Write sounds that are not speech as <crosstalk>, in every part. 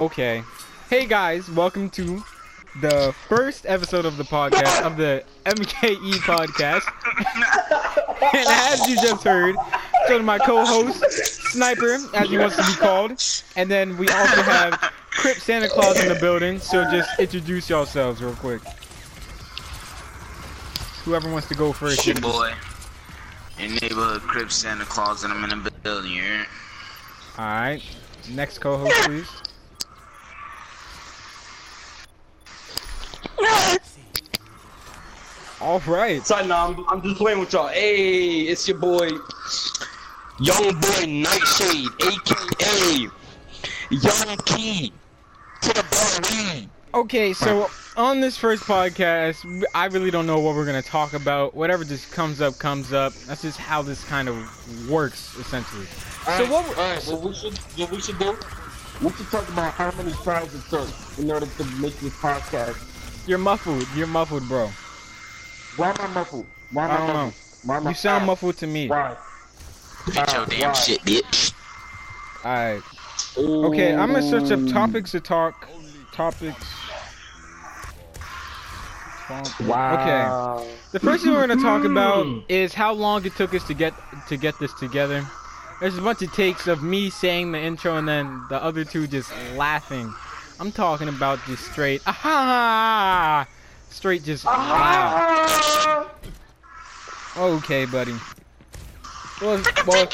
Okay. Hey guys, welcome to the first episode of the podcast of the MKE podcast. <laughs> and as you just heard, so my co-host Sniper, as he wants to be called, and then we also have Crip Santa Claus in the building. So just introduce yourselves real quick. Whoever wants to go first. Your boy. Your neighborhood Crip Santa Claus, and I'm in the building here. All right. Next co-host, please. All right. Sorry, nah, I'm, I'm just playing with y'all. Hey, it's your boy, Young Boy Nightshade, aka Young Key to the bar weed. Okay, so on this first podcast, I really don't know what we're gonna talk about. Whatever just comes up, comes up. That's just how this kind of works, essentially. So what? we're- Alright, what we should what we should do? We should talk about how many tries it took in order to make this podcast. You're muffled. You're muffled, bro. Why am I muffled? Why am I I, don't know. muffled? Why am I You sound muffled to me. All Why? Bitch, your damn why? shit, bitch. Alright. Okay, I'm gonna search up topics to talk. Topics. Wow. Okay. The first thing we're gonna talk hmm. about is how long it took us to get to get this together. There's a bunch of takes of me saying the intro and then the other two just laughing. I'm talking about just straight aha, straight just wow. Ah! Okay, buddy. Well, well,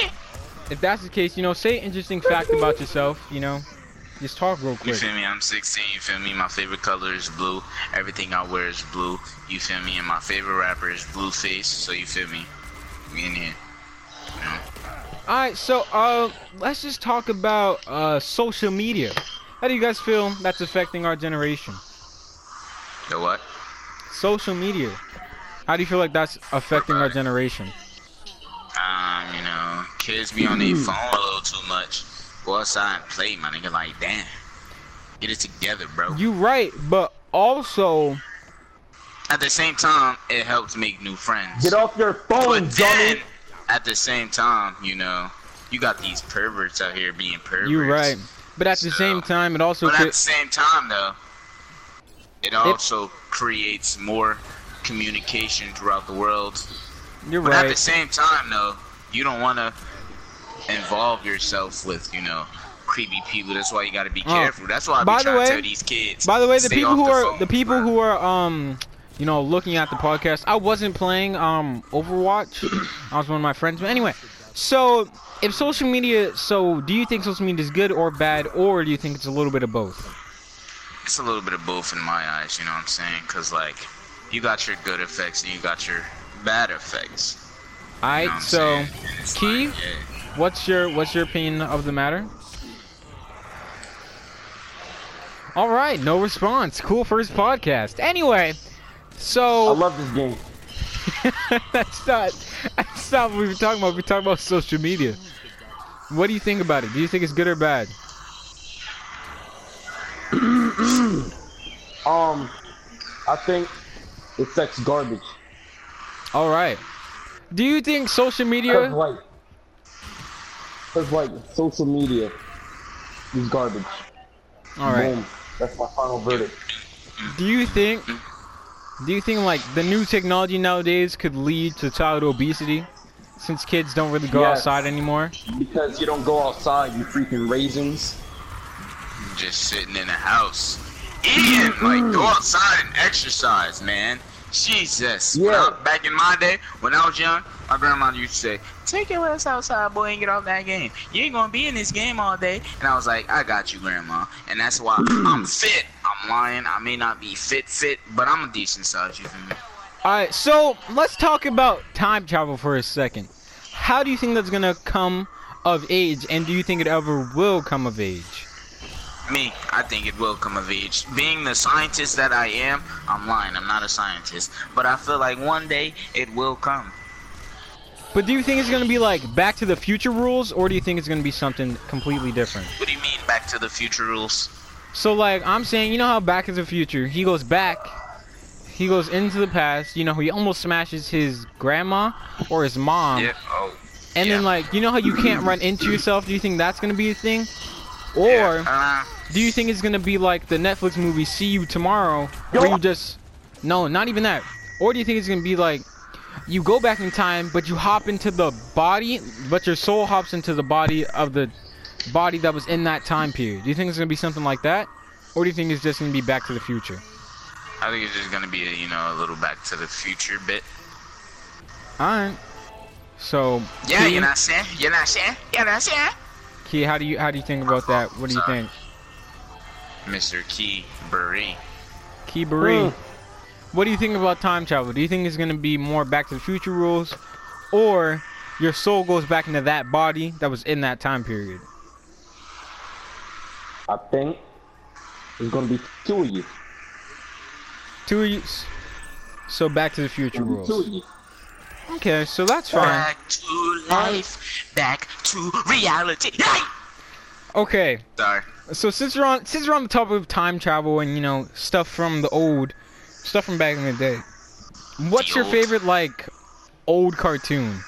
if that's the case, you know, say interesting fact about yourself. You know, just talk real quick. You feel me? I'm 16. You feel me? My favorite color is blue. Everything I wear is blue. You feel me? And my favorite rapper is Blueface. So you feel me? We in here. You know? All right, so uh, let's just talk about uh social media. How do you guys feel that's affecting our generation? The what? Social media. How do you feel like that's affecting our generation? Um, you know, kids be on their phone a little too much. Go outside and play, my nigga. Like, damn. Get it together, bro. You right, but also At the same time, it helps make new friends. Get off your phone, But then, dummy. at the same time, you know, you got these perverts out here being perverts. you're right. But at the same time, it also But at the same time, though, it also creates more communication throughout the world. you're right But at the same time, though, you don't want to involve yourself with, you know, creepy people. That's why you got to be Oh. careful. That's why I be By the trying way- to tell these kids. By the way, the people who the are phone, the people bro. who are um you know looking at the podcast, I wasn't playing um Overwatch. <clears throat> I was one of my friends. But anyway, so if social media, so do you think social media is good or bad, or do you think it's a little bit of both? It's a little bit of both in my eyes, you know what I'm saying? Because, like, you got your good effects and you got your bad effects. All right. You know right, what I'm so saying? Key? like, yeah. what's your what's your opinion of the matter? All right, no response. Cool first podcast. Anyway, so I love this game. <laughs> that's not that's not what we were talking about. We're talking about social media. What do you think about it? Do you think it's good or bad? <clears throat> Um, I think it sex garbage. All right. Do you think social media? Cause like, cause like social media is garbage. All right. Boom. That's my final verdict. Do you think? Do you think like the new technology nowadays could lead to child obesity, since kids don't really go Yes. outside anymore? Because you don't go outside, you freaking raisins. just sitting in the house eating. Like, go mm. outside and exercise, man. Jesus. When Yeah. I- back in my day, when I was young, my grandma used to say, "Take your ass outside, boy, and get off that game. You ain't gonna be in this game all day." And I was like, "I got you, grandma." And that's why mm. I'm fit. I'm lying. I may not be fit, fit, but I'm a decent size. You feel me? All right. So let's talk about time travel for a second. How do you think that's gonna come of age, and do you think it ever will come of age? Me, I think it will come of age. Being the scientist that I am, I'm lying. I'm not a scientist, but I feel like one day it will come. But do you think it's gonna be like Back to the Future rules, or do you think it's gonna be something completely different? What do you mean, Back to the Future rules? So like I'm saying, you know how Back to the Future, he goes back, he goes into the past. You know, he almost smashes his grandma or his mom, Yeah. Oh. and yeah. then like you know how you can't run into yourself. Do you think that's gonna be a thing? Or Yeah, uh, do you think it's gonna be like the Netflix movie See You Tomorrow, where you just no, not even that, or do you think it's gonna be like you go back in time, but you hop into the body, but your soul hops into the body of the body that was in that time period? Do you think it's gonna be something like that, or do you think it's just gonna be Back to the Future? I think it's just gonna be a, you know a little Back to the Future bit. Alright. So Yeah, Key, you're not saying. You're not saying. You're not saying. Key, how do you how do you think about that? What do you Sorry. think? Mr. Key Burry. Key Baree. Hmm. What do you think about time travel? Do you think it's gonna be more Back to the Future rules, or your soul goes back into that body that was in that time period? I think it's gonna be two of you. Two years. So Back to the Future Two rules. Okay, so that's fine. Back to life. Back to reality. Hey! Okay, Sorry. so since we're on since we're on the topic of time travel and you know stuff from the old, stuff from back in the day, what's The your old. favorite like old cartoon?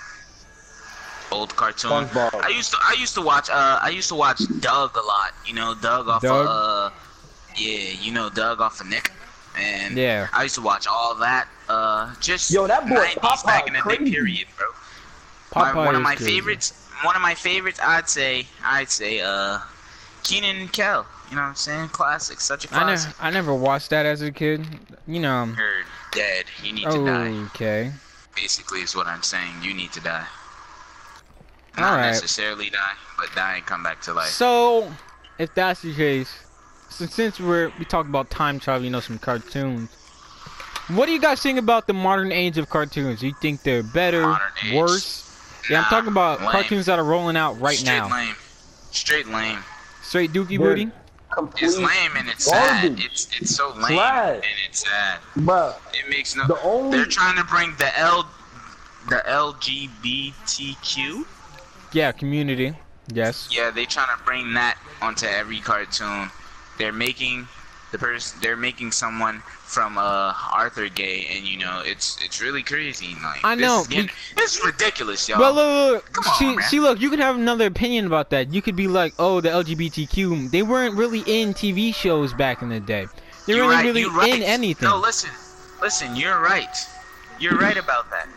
Old cartoon. SpongeBob. I used to I used to watch uh I used to watch Doug a lot. You know Doug off Doug? of uh yeah you know Doug off of Nick. And Yeah. I used to watch all that. Uh, just Yo, that boy 90s Popeye back in the day crazy. period, bro. My, Popeye one of my crazy. favorites. One of my favorites. I'd say. I'd say. Uh, Kenan and Kel. You know what I'm saying? Classic. Such a I classic. never I never watched that as a kid. You know. You're dead. You need to die. Okay. Basically, is what I'm saying. You need to die. All Not right. necessarily die, but die and come back to life. So, if that's the case, since since we're we talked about time travel, you know, some cartoons. What do you guys think about the modern age of cartoons? Do you think they're better, Modern age? worse? Yeah, I'm talking about lame. cartoons that are rolling out right Straight now. lame. Straight lame. Straight Dookie They're Booty. It's lame and it's sad. It's it's so lame Trash. and it's sad. Bruh, It makes no. The only- They're trying to bring the L, the LGBTQ. Yeah, Community. Yes. Yeah, they trying to bring that onto every cartoon. They're making the person. They're making someone from uh Arthur gay, and you know it's it's really crazy. Like I this know, is it's ridiculous, y'all. But look, look, Come look. on, see, man. see, look, you can have another opinion about that. You could be like, oh, the LGBTQ, they weren't really in TV shows back in the day. They You're weren't right, really right. in anything. No, listen, listen. You're right. You're right about that.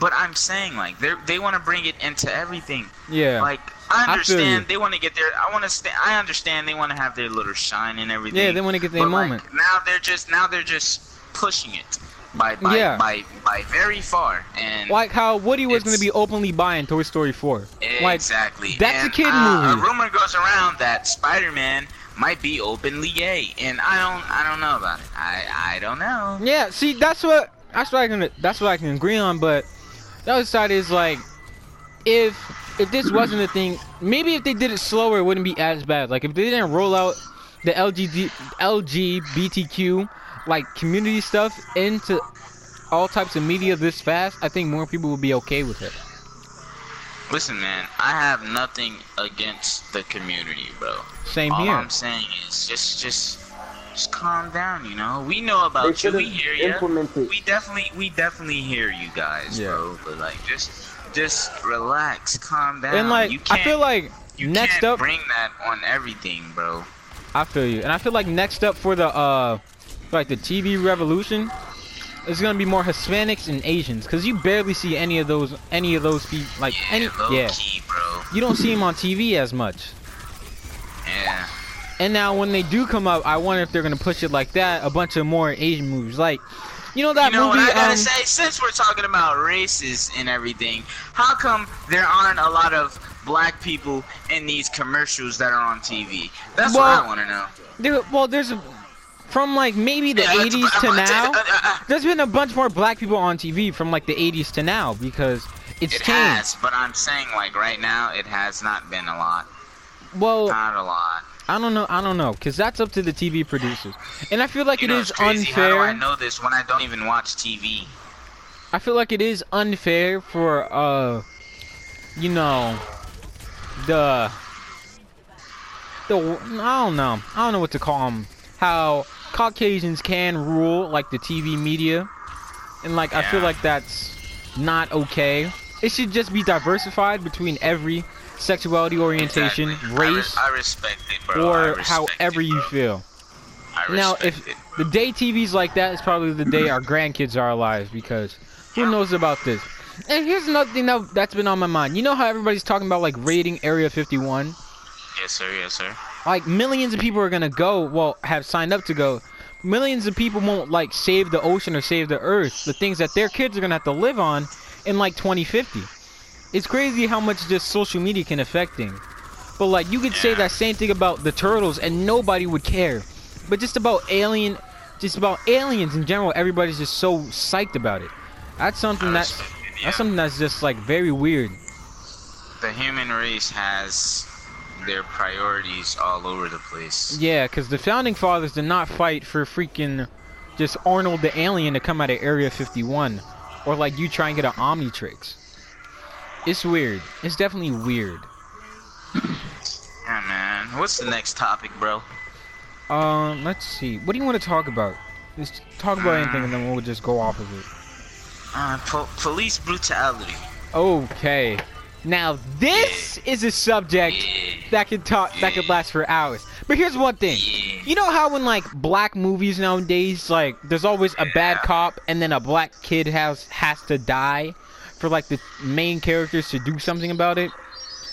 But I'm saying like they they want to bring it into everything. yeah. Like I I understand you. they want to get their. I want to st- I understand they want to have their little shine and everything. yeah, they want to get their but, like, moment. now they're just now they're just pushing it by by Yeah. by, by very far and Like how Woody was going to be openly buying Toy Story 4. Like, exactly. that's a kid uh, movie. A rumor goes around that Spider-Man might be openly gay, and I don't I don't know about it. I I don't know. yeah, see, that's what that's what I can that's what I can agree on. But the other side is like, if if this wasn't a thing, maybe if they did it slower, it wouldn't be as bad. Like if they didn't roll out the LGD, LGBTQ like community stuff into all types of media this fast, I think more people would be okay with it. Listen, man, I have nothing against the community, bro. Same All here. I'm saying is just just just calm down, you know. We know they about you. We hear you. We definitely we definitely hear you guys, Yeah. bro. But like just just relax, calm down. And like, you I can't, feel like you next can't up, bring that on everything, bro. I feel you, and I feel like next up for the uh, like the TV revolution, is gonna be more Hispanics and Asians, cause you barely see any of those, any of those people, like Yeah, any, low yeah, key, bro. you don't see them on TV as much. Yeah. And now when they do come up, I wonder if they're gonna push it like that, a bunch of more Asian movies, like, you know that you know movie, what I gotta um, say? Since we're talking about races and everything, how come there aren't a lot of black people in these commercials that are on TV? That's what I want to know. there, well, there's a, from like maybe the Yeah, 80s to now. uh, uh, uh, There's been a bunch more black people on TV from like the 80s to now because it's It changed. has, but I'm saying like right now, it has not been a lot. Well, Not a lot. I don't know. I don't know, cause that's up to the TV producers, and I feel like You it know, is crazy. How do I unfair. know this when I don't even watch TV? I feel like it is unfair for uh, you know, the the I don't know. I don't know what to call them. How Caucasians can rule like the TV media, and like I feel like that's not okay. It should just be diversified between every sexuality orientation, Exactly. I, re- race, I respect it, or however it, you feel. I Now, if it. the day TV's like that, it's probably the day our grandkids are alive because who knows about this? And here's another thing that, that's been on my mind. You know how everybody's talking about like raiding Area 51? Yes, sir. Yes, sir. Like millions of people are gonna go, well, have signed up to go. Millions of people won't like save the ocean or save the earth, the things that their kids are gonna have to live on in like 2050. It's crazy how much just social media can affect things. But like you could say that same thing about the turtles and nobody would care. But just about alien just about aliens in general, everybody's just so psyched about it. That's something that's yeah. that's something that's just like very weird. The human race has their priorities all over the place. Yeah, because the founding fathers did not fight for freaking just Arnold the alien to come out of Area 51, or like you try and get an Omnitrix. It's weird. It's definitely weird. Yeah, man. What's the next topic, bro? Um, let's see. What do you want to talk about? Just talk about anything, and then we'll just go off of it. Uh, po- police brutality. Okay. Now this is a subject that could talk that could last for hours. But here's one thing. You know how in like black movies nowadays, like there's always a bad cop and then a black kid has has to die for like the main characters to do something about it.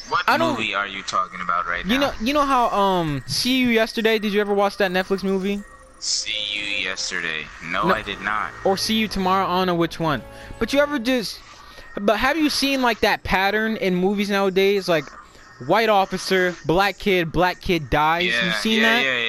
What I don't- movie are you talking about right You now? know you know how um See You Yesterday, did you ever watch that Netflix movie? See you yesterday. No, No. I did not. Or See You Tomorrow, I don't know which one. But you ever just but have you seen like that pattern in movies nowadays? Like white officer, black kid, black kid dies. Yeah, you seen yeah, that? yeah, yeah,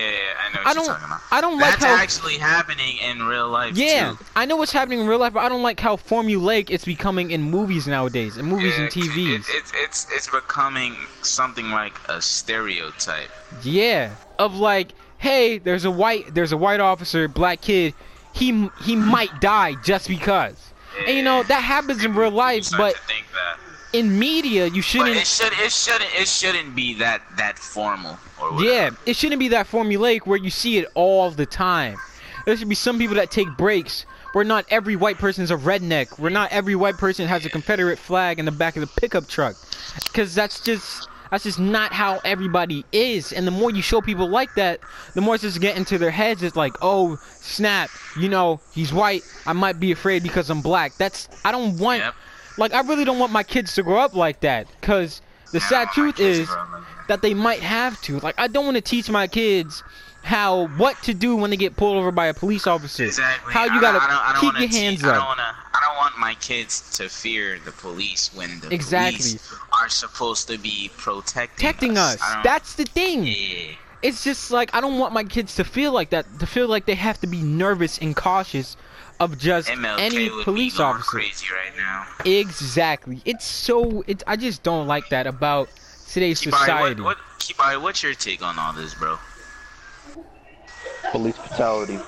know I don't. I don't like how That's how actually happening in real life Yeah, too. I know what's happening in real life, but I don't like how formulaic it's becoming in movies nowadays, in movies and Yeah, TVs. It, it's it's it's becoming something like a stereotype. yeah, of like, hey, there's a white, there's a white officer, black kid, he he might die just because. And you know that happens in real life, but to think that. In media you shouldn't. it should it shouldn't it shouldn't be that that formal or. Yeah, it shouldn't be that formulaic where you see it all the time. There should be some people that take breaks where not every white person is a redneck, where not every white person has a Confederate flag in the back of the pickup truck. Cause that's just that's just not how everybody is. And the more you show people like that, the more it's just get into their heads. It's like, oh snap, you know, he's white. I might be afraid because I'm black. That's I don't want Yep. Like I really don't want my kids to grow up like that. Cause the sad truth is like that. they might have to. Like I don't want to teach my kids how what to do when they get pulled over by a police officer. Exactly. How you gotta don't- I don't- I don't keep your hands I don't up. wanna. I don't want my kids to fear the police when the Exactly. police are supposed to be protecting, Protecting us. Don't- That's the thing. yeah. It's just like I don't want my kids to feel like that. To feel like they have to be nervous and cautious of just MLK any would police be going officer. crazy right now. Exactly. It's so. It's. I just don't like that about today's Kibari, society. what, what, Kibari, what's your take on all this, bro? Police brutality.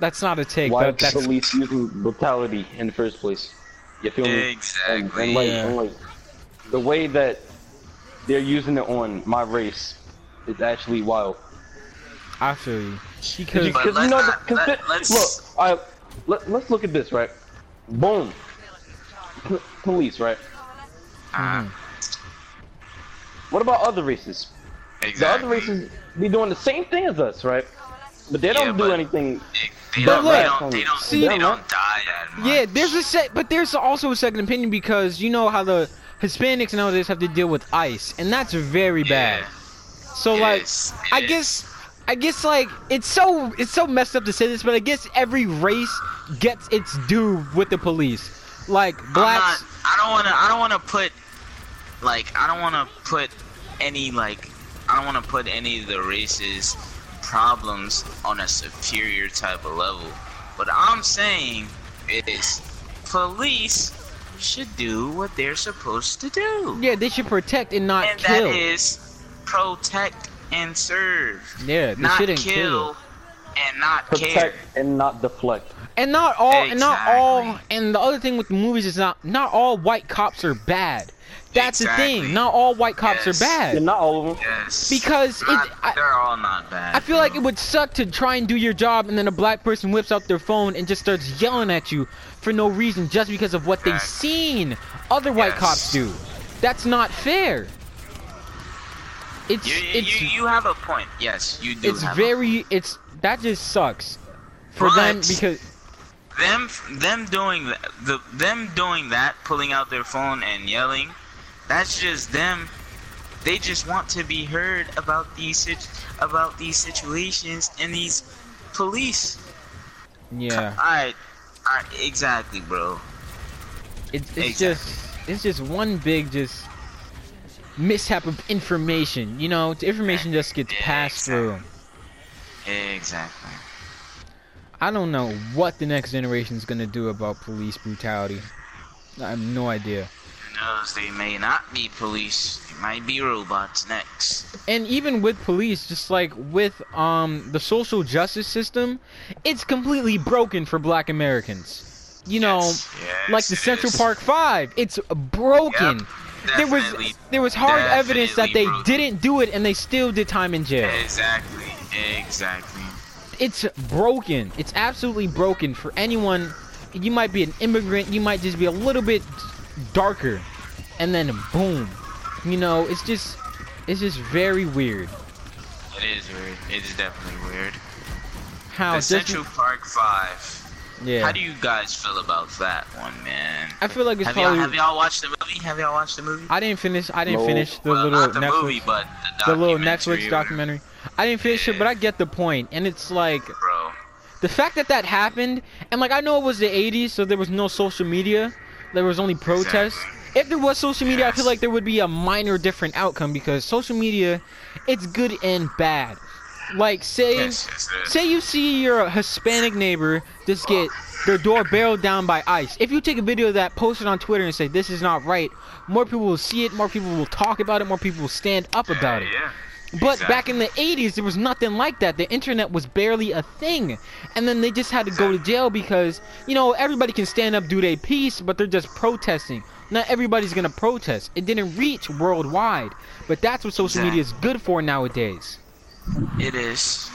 That's not a take. Why That, is the that's police using brutality in the first place? You feel me? And, Exactly. and like, Yeah. and like, the way that they're using it on my race is actually wild. I feel you. Because But you know, not- the, 'cause let- thi- let's- look, I let, let's look at this, right? Boom. P- police, right? Uh, What about other races? Exactly. The other races be doing the same thing as us, right? But they don't Yeah, do but- anything. They, they But don't, look, they don't, they don't, see- they don't die that much. Yeah, there's a set, but there's also a second opinion because you know how the Hispanics nowadays have to deal with ICE, and that's very bad. So It like, is, I it guess, I guess like it's so it's so messed up to say this, but I guess every race gets its due with the police. Like blacks, not, I don't want to. I don't want to put like I don't want to put any like I don't want to put any of the races problems on a superior type of level. What I'm saying is police should do what they're supposed to do. yeah, they should protect and not and kill. that is protect and serve. yeah, they not shouldn't kill, kill. and not Protect care. and not deflect. And not all, and not all, and the other thing with the movies is not not all white cops are bad. That's the thing. Not all white cops Yes. are Yeah, bad. not all of them. Yes. Because it- Not- I- they're all not bad. I feel like it would suck to try and do your job and then a black person whips out their phone and just starts yelling at you for no reason just because of what they've seen other white Yes. cops do. That's not fair. It's You, you, it's you, you have a point. Yes, you do. it's very it's that just sucks for them because them them doing that, the them doing that, pulling out their phone and yelling, that's just them. They just want to be heard about these sit- about these situations and these police. yeah. I, I exactly, bro. It's it's Exactly. just it's just one big just mishap of information. You know, the information just gets passed through. Exactly. I don't know what the next generation is gonna do about police brutality. I have no idea. Who knows? They may not be police. They might be robots next. And even with police, just like with um the social justice system, it's completely broken for Black Americans. You know, Yes, yes, like the Central is. Park Five, it's broken. There was there was hard evidence that they broken. didn't do it and they still did time in jail. Exactly. Exactly. it's broken. It's absolutely broken for anyone. You might be an immigrant. You might just be a little bit darker, and then boom. You know, it's just, it's just very weird It is weird. It is definitely weird. how Central Park Five. Yeah. How do you guys feel about that one, man? I feel like it's Have y'all, probably. have y'all watched the movie? Have y'all watched the movie? I didn't finish. I didn't No. finish the well, little not the Netflix. movie, but the, the little documentary Netflix documentary. I didn't finish it, but I get the point. And it's like Bro, the fact that that happened, and like I know it was the '80s, so there was no social media. There was only protests. If there was social media, I feel like there would be a minor different outcome because social media, it's good and bad. Like say, yes, yes, yes. say you see your Hispanic neighbor just get their door barreled down by ICE. If you take a video of that, post it on Twitter, and say this is not right, more people will see it, more people will talk about it, more people will stand up about it. Yeah. But back in the 80s, there was nothing like that. The internet was barely a thing. And then they just had to go to jail because, you know, everybody can stand up, do their piece, but they're just protesting. Not everybody's going to protest. It didn't reach worldwide. But that's what social media is good for nowadays. It is.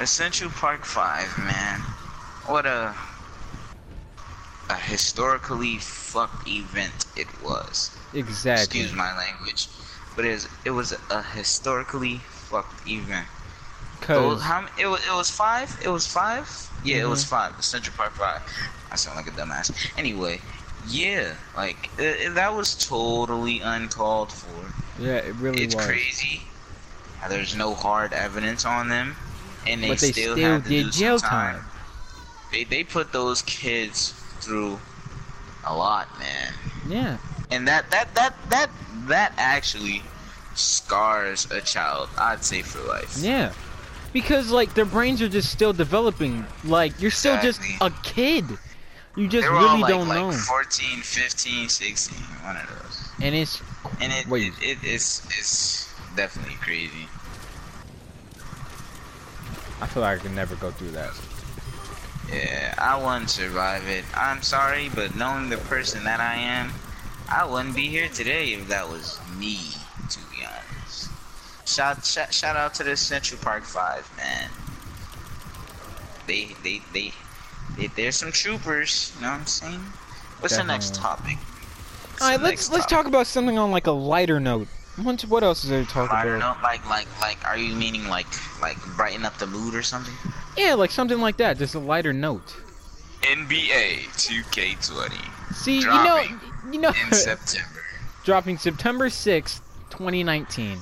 Essential Park 5, man. What a a historically fucked event it was. Exactly. Excuse my language. But it was, it was a historically fucked event. Because, how, it, was, it was five? It was five? Yeah, it was Mm-hmm. five. The Central Park Five. I sound like a dumbass. Anyway, yeah, like, uh, that was totally uncalled for. yeah, it really it's was. crazy. There's no hard evidence on them, and they, they still, still did do jail some time. time. They they put those kids through a lot, man. Yeah. And that that that that that actually scars a child. I'd say for life. Yeah. Because, like, their brains are just still developing. Like, you're still just a kid. You just they were really like, don't like know. 14, 15, 16, one of those. And it's And it, Wait. it, it it's it's definitely crazy. I feel like I could never go through that. Yeah, I wouldn't survive it. I'm sorry, but knowing the person that I am, I wouldn't be here today if that was me, to be honest. Shout shout, shout out to the Central Park Five, man. They they they, they there's some troopers, you know what I'm saying? What's the next topic? What's All right, let's let's topic? talk about something on like a lighter note. What what else is there to talk I don't about? know, like like like are you meaning like like brighten up the mood or something? Yeah, like something like that, just a lighter note. NBA 2K20 See, Dropping you know, you know, in <laughs> September. dropping September sixth, 2019.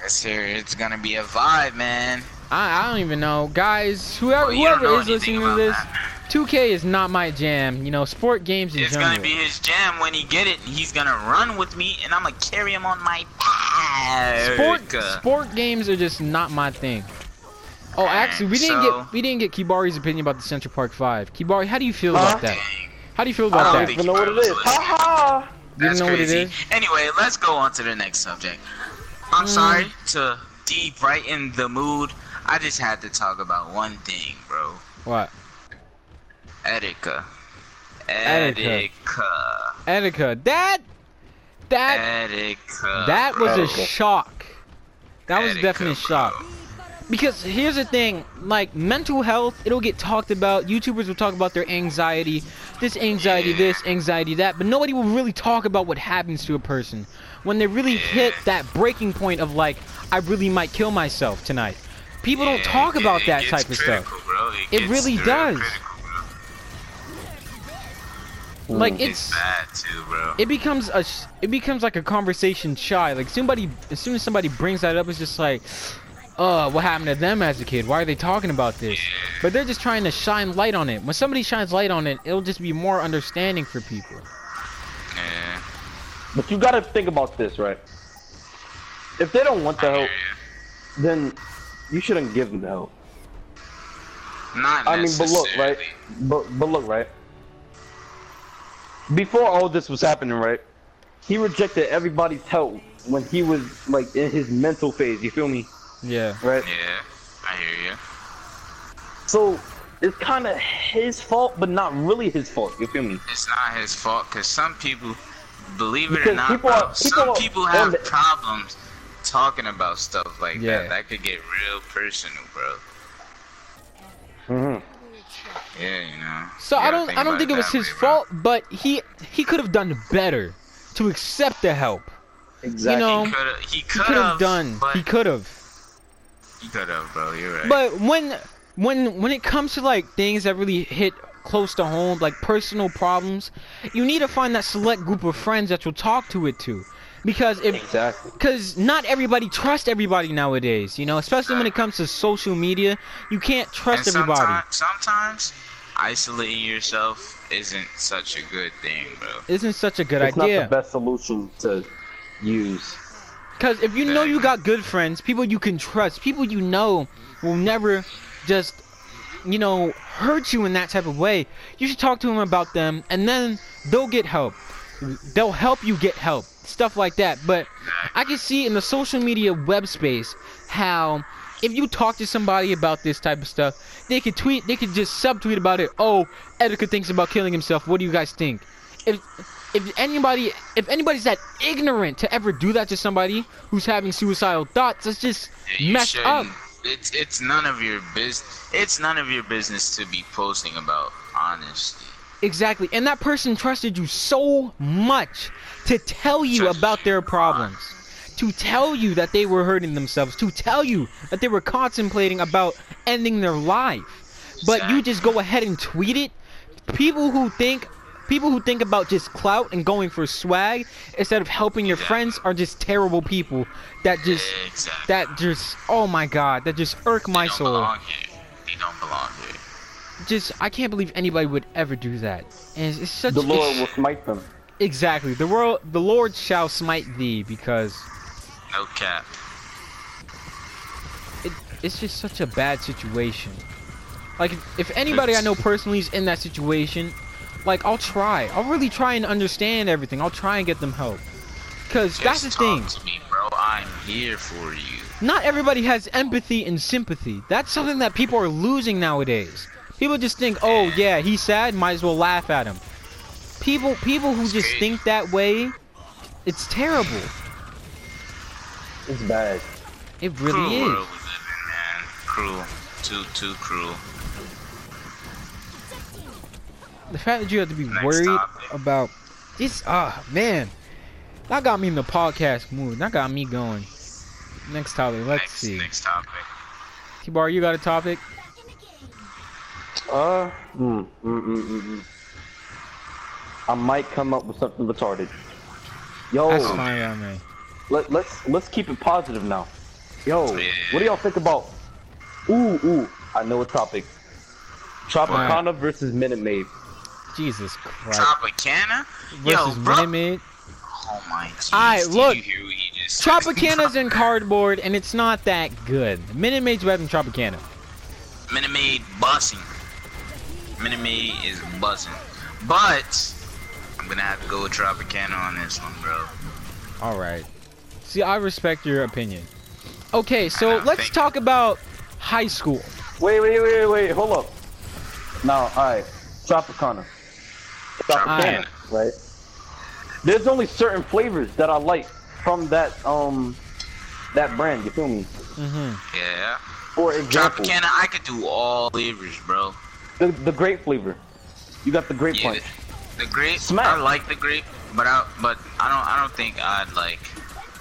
Yes, sir. It's gonna be a vibe, man. I, I don't even know, guys. Whoever Well, whoever is listening to this, that. 2K is not my jam. You know, sport games in It's general. gonna be his jam when he get it. He's gonna run with me, and I'm gonna carry him on my back. sport sport games are just not my thing. Oh, actually, we didn't So- get we didn't get Kibari's opinion about the Central Park Five. Kibari, how do you feel Huh? about that? How do you feel about I about don't that? think even know what it is. Ha ha! You That's know what it crazy. Anyway, let's go on to the next subject. I'm Mm. sorry to deep brighten the mood. I just had to talk about one thing, bro. What? Etika. Etika. Etika. Etika. That that Etika. that was a shock. That was Etika, definitely a shock. Because here's the thing, like mental health, it'll get talked about. YouTubers will talk about their anxiety, this anxiety, this anxiety, that, but nobody will really talk about what happens to a person when they really hit that breaking point of like, I really might kill myself tonight. People don't talk it- about it that gets type of stuff. critical, Bro. It gets really does. critical, bro. Like. It's it's bad too, bro. it becomes a it becomes like a conversation shy. Like somebody as soon as somebody brings that up, it's just like, uh, what happened to them as a kid? Why are they talking about this? But they're just trying to shine light on it. When somebody shines light on it, it'll just be more understanding for people. yeah. But you gotta think about this, right? If they don't want the help, you. then you shouldn't give them the help. Not I mean, but look, right? But but look, right? Before all this was happening, right? He rejected everybody's help when he was like in his mental phase. You feel me? Yeah. Right? Yeah, I hear you. So it's kind of his fault, but not really his fault. You feel me? It's not his fault because some people, believe it or not, people are- people some are people have problems talking about stuff like Yeah. that. That could get real personal, bro. Yeah, you know. So You I don't think I don't think it was his way, bro. fault, but he he could have done better to accept the help. Exactly. You know, He could have. He He could could have have done. He could have. he could have, bro. You're right. But when when when it comes to like things that really hit close to home, like personal problems, you need to find that select group of friends that you'll talk to it to. Because if exactly. because not everybody trusts everybody nowadays, you know, especially when it comes to social media, you can't trust and everybody. sometimes, sometimes isolating yourself isn't such a good thing, bro. Isn't such a good It's not the best solution to use. Because if you know you got good friends, people you can trust, people you know will never just, you know, hurt you in that type of way, you should talk to them about them and then they'll get help. They'll help you get help. Stuff like that. But I can see in the social media web space how if you talk to somebody about this type of stuff, they could tweet, they could just subtweet about it. Oh, Edgar thinks about killing himself. What do you guys think? If if anybody if anybody's that ignorant to ever do that to somebody who's having suicidal thoughts, that's just You messed up. shouldn't- It's it's none of your business. It's none of your business to be posting about honesty. Exactly. And that person trusted you so much to tell you Trusted about you their problems. To tell you that they were hurting themselves, to tell you that they were contemplating about ending their life. But you just go ahead and tweet it. People who think people who think about just clout and going for swag instead of helping your friends are just terrible people that just Exactly. that just oh my god, that just irk my they don't soul. belong here. They don't belong here. Just I can't believe anybody would ever do that. And it's, it's such The Lord it's- will smite them. Exactly. The world, the Lord shall smite thee because No cap. it, it's just such a bad situation. Like, if, if anybody I know personally is in that situation, like, I'll try. I'll really try and understand everything. I'll try and get them help. Because that's the thing. me, bro. I'm here for you. Not everybody has empathy and sympathy. That's something that people are losing nowadays. People just think, oh yeah, he's sad, might as well laugh at him. People, people who just think that way, it's terrible. It's bad. It Cruel really is. world we live in, man. Cruel. Too, too cruel. The fact that you have to be Next worried topic. about this, ah, man, that got me in the podcast mood. That got me going. Next topic, let's next, see. next topic. T-Bar, you got a topic? Uh, mm, mm, mm, mm, mm. I might come up with something retarded. Yo, That's fine on me. Let, let's let's keep it positive now. Yo, Yeah. what do y'all think about? Ooh, ooh, I know a topic. Tropicana versus Minute Maid. Jesus Christ. Tropicana? Yo, Versus bro. Minute Maid. Oh my jeez. Alright, look. You hear what he just? Tropicana's in cardboard, and it's not that good. Minute Maid's better than Tropicana. Minute Maid bussing. Minute Maid is buzzing. But I'm gonna have to go with Tropicana on this one, bro. All right. See, I respect your opinion. Okay, so know, let's thank talk about high school. Wait, wait, wait, wait, hold up. Now, alright. Tropicana. Tropicana. right? There's only certain flavors that I like from that um that brand. You feel me? Mm-hmm. Yeah. For example, Tropicana, I could do all flavors, bro. the, the grape flavor. You got the grape Yeah, punch. the grape. Smack. I like the grape, but I but I don't I don't think I'd like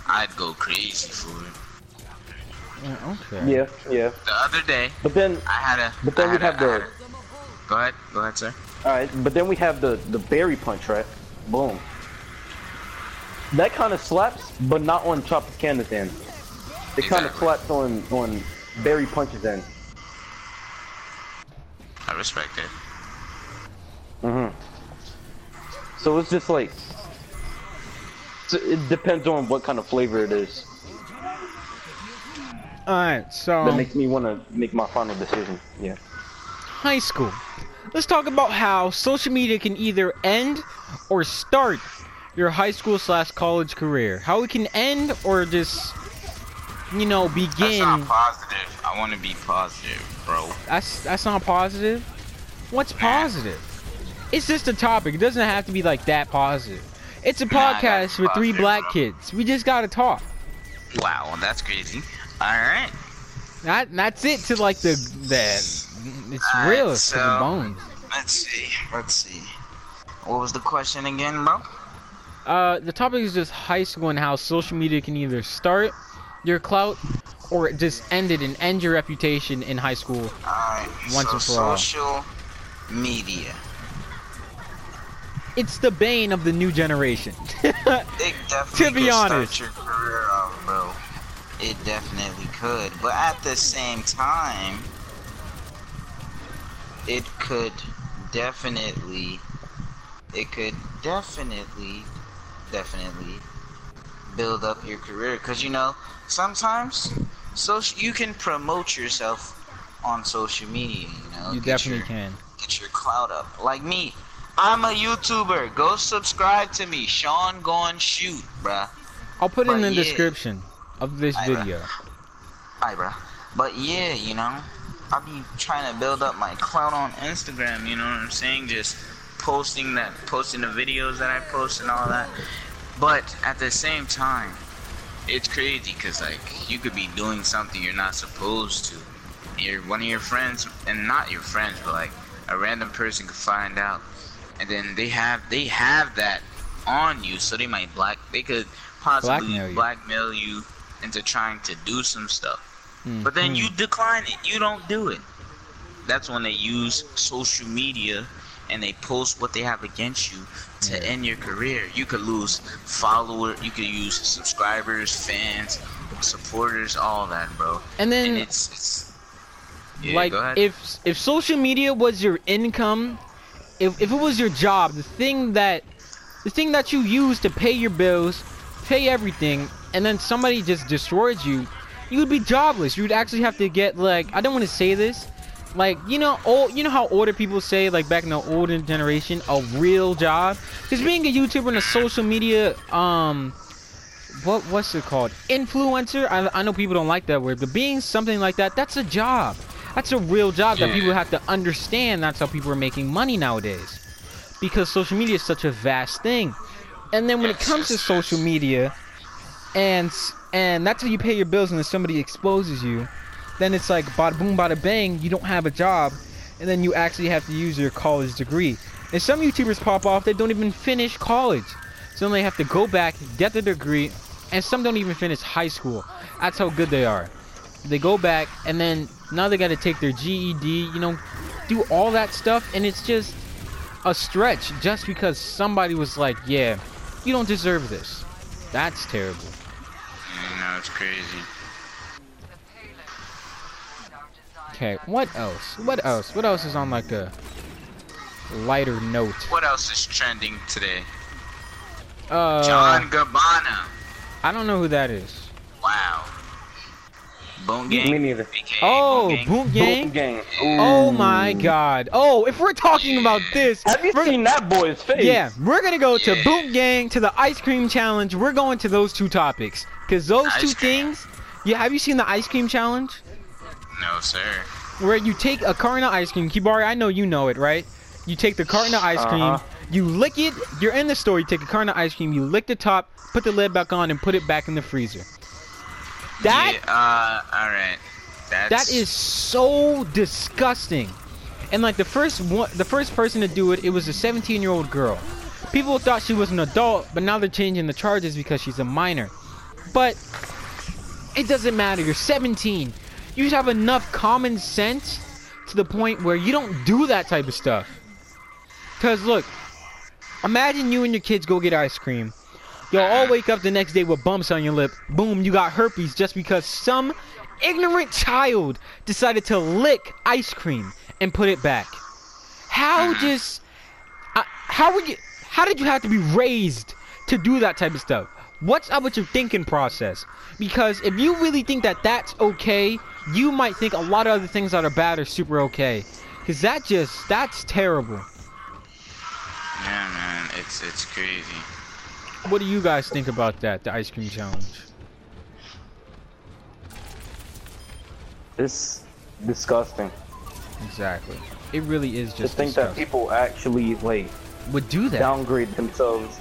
I'd go crazy for it. okay. Yeah, yeah. The other day But then, I had a. but then we had a- have the. a- Go ahead, go ahead, sir. All right, but then we have the the berry punch, right? Boom. That kind of slaps, but not on Tropicana's end. It kind of slaps on on berry punches end. I respect it. Mm-hmm. So it's just like, so it depends on what kind of flavor it is All right. So that makes me want to make my final decision. Yeah. high school. Let's talk about how social media can either end or start your high school slash college career. How it can end or just, you know, begin. That's begin. not positive. I want to be positive, bro. That's that's not positive. What's positive? It's just a topic. It doesn't have to be like that positive. It's a podcast with three black kids. We just gotta talk. Wow, that's crazy. All right. That that's it to like the the. It's Alright, real to the so- bones. Let's see. Let's see. What was the question again, bro? Uh, the topic is just high school and how social media can either start your clout or just end it and end your reputation in high school. Alright. Once so and for all. social media. It's the bane of the new generation. <laughs> It definitely To be could honest. start your career off, bro. It definitely could, but at the same time, it could definitely, it could definitely, definitely build up your career. Cause you know, sometimes social you can promote yourself on social media. You know, you definitely your- can. get your clout up. Like me, I'm a YouTuber. Go subscribe to me, Sean Gone Shoot, bruh. I'll put it in the yeah. description of this Alright, video. Hi, bruh. But yeah, you know, I'll be trying to build up my clout on Instagram. You know what I'm saying? Just posting that, posting the videos that I post and all that. But at the same time, it's crazy because like you could be doing something you're not supposed to. You're one of your friends, and not your friends, but like a random person could find out, and then they have they have that on you, so they might black they could possibly Blackmail you. blackmail you into trying to do some stuff. But then Mhm. you decline it. You don't do it. That's when they use social media and they post what they have against you to Yeah. end your career. You could lose follower. You could use subscribers, fans, supporters, all that, bro. and then And it's, it's yeah, like if if social media was your income if, if it was your job the thing that the thing that you use to pay your bills pay everything and then somebody just destroys you you would be jobless. You would actually have to get like i don't want to say this like you know old you know how older people say like back in the older generation a real job? Because being a youtuber and a social media um what what's it called? Influencer? I, I know people don't like that word but being something like that that's a job that's a real job that people have to understand. That's how people are making money nowadays. Because social media is such a vast thing. And then when it Yes, comes to social yes. media and and that's how you pay your bills and then somebody exposes you then it's like bada boom bada bang you don't have a job and then you actually have to use your college degree. And some youtubers pop off that don't even finish college. So then they have to go back get the degree and some don't even finish high school. That's how good they are. They go back and then now they got to take their ged you know do all that stuff and it's just a stretch just because somebody was like yeah you don't deserve this that's terrible you know, it's crazy. Okay, what else? What else? What else is on like a lighter note? What else is trending today? Uh, John Gabbana. I don't know who that is. Wow. Boom Gang. Me neither. AKA Oh, Boom Gang. Boom Gang. Boom gang. Oh my God. Oh, if we're talking about this, Have you seen that boy's face? yeah, we're gonna go to Yeah. Boom Gang to the ice cream challenge. We're going to those two topics because those Ice two cream. things. Yeah, have you seen the ice cream challenge? No, sir. Where you take a carton of ice cream, Kibari, I know you know it, right? You take the carton of ice cream, Uh-huh. you lick it. You're in the store. You take a carton of ice cream, you lick the top, put the lid back on, and put it back in the freezer. That Yeah, uh, all right. That's that is so disgusting. And like the first one, the first person to do it, it was a 17 year old girl. People thought she was an adult, but now they're changing the charges because she's a minor. But it doesn't matter. You're 17. You should have enough common sense to the point where you don't do that type of stuff. Cause look, imagine you and your kids go get ice cream. You'll all wake up the next day with bumps on your lip. Boom, you got herpes just because some ignorant child decided to lick ice cream and put it back. How <sighs> just uh, how would you how did you have to be raised to do that type of stuff? What's up with your thinking process? Because if you really think that that's okay, you might think a lot of other things that are bad are super okay. Cause that just that's terrible. Yeah, man. It's it's crazy. What do you guys think about that? The ice cream challenge. It's disgusting. Exactly. It really is just. To think that people actually like would do that. downgrade themselves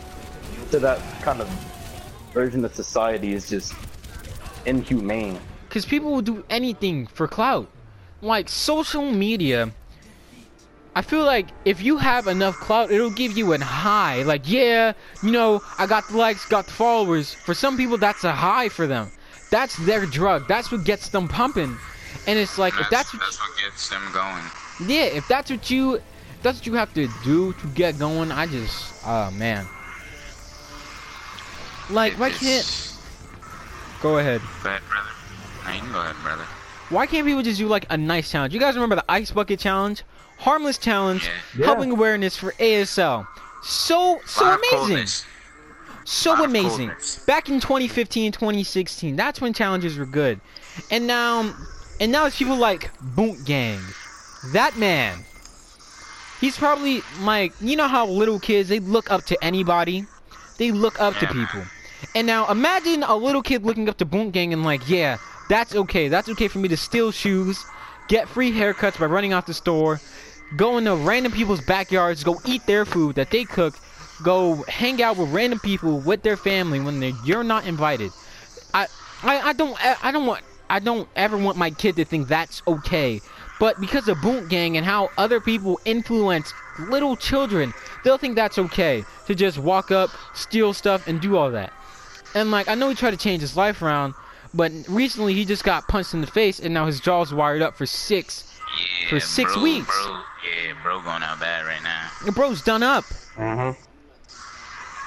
to that kind of version of society is just inhumane. Because people will do anything for clout. Like social media, I feel like if you have enough clout, it'll give you a high. Like, yeah, you know, I got the likes, got the followers. For some people, that's a high for them. That's their drug. That's what gets them pumping. And it's like, if that's what, that's what gets them going. yeah, if that's what you, that's what you have to do to get going. I just, oh man. Like, why It's- can't? Go ahead. Go ahead, brother. You can go ahead, brother. Why can't people just do like a nice challenge? You guys remember the ice bucket challenge? Harmless challenge, Yeah. helping awareness for ASL. So so Lot amazing. coldness. So Lot amazing. coldness. Back in 2015, 2016, that's when challenges were good. And now and now it's people like Boot Gang. That man. He's probably like you know how little kids they look up to anybody? They look up to Yeah, man. people. And now imagine a little kid looking up to Boot Gang and like, yeah, that's okay. That's okay for me to steal shoes, get free haircuts by running out the store, go into random people's backyards, go eat their food that they cook, go hang out with random people with their family when you're not invited. I, I I don't I don't want I don't ever want my kid to think that's okay. But because of Boot Gang and how other people influence little children, they'll think that's okay to just walk up, steal stuff, and do all that. And like I know he tried to change his life around, but recently he just got punched in the face and now his jaw's wired up for six. Yeah, For six bro, weeks. Bro, yeah, bro, going out bad right now. The bro's done up. Mm-hmm.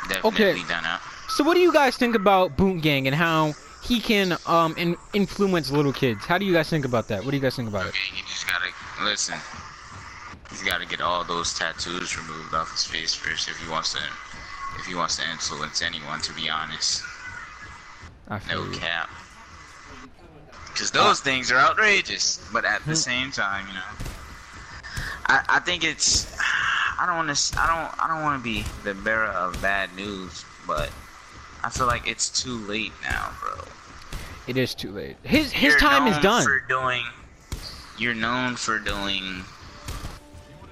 Definitely done up. So what do you guys think about Boot Gang and how he can um in- influence little kids? How do you guys think about that? What do you guys think about it? Okay, he just gotta listen. He's gotta get all those tattoos removed off his face first if he wants to. If he wants to influence anyone, to be honest, I feel no you. cap. Because those things are outrageous, but at the same time, you know, I I think it's. I don't want to. I don't. I don't want to be the bearer of bad news, but I feel like it's too late now, bro. It is too late. His his You're time is done. For doing, you're known for doing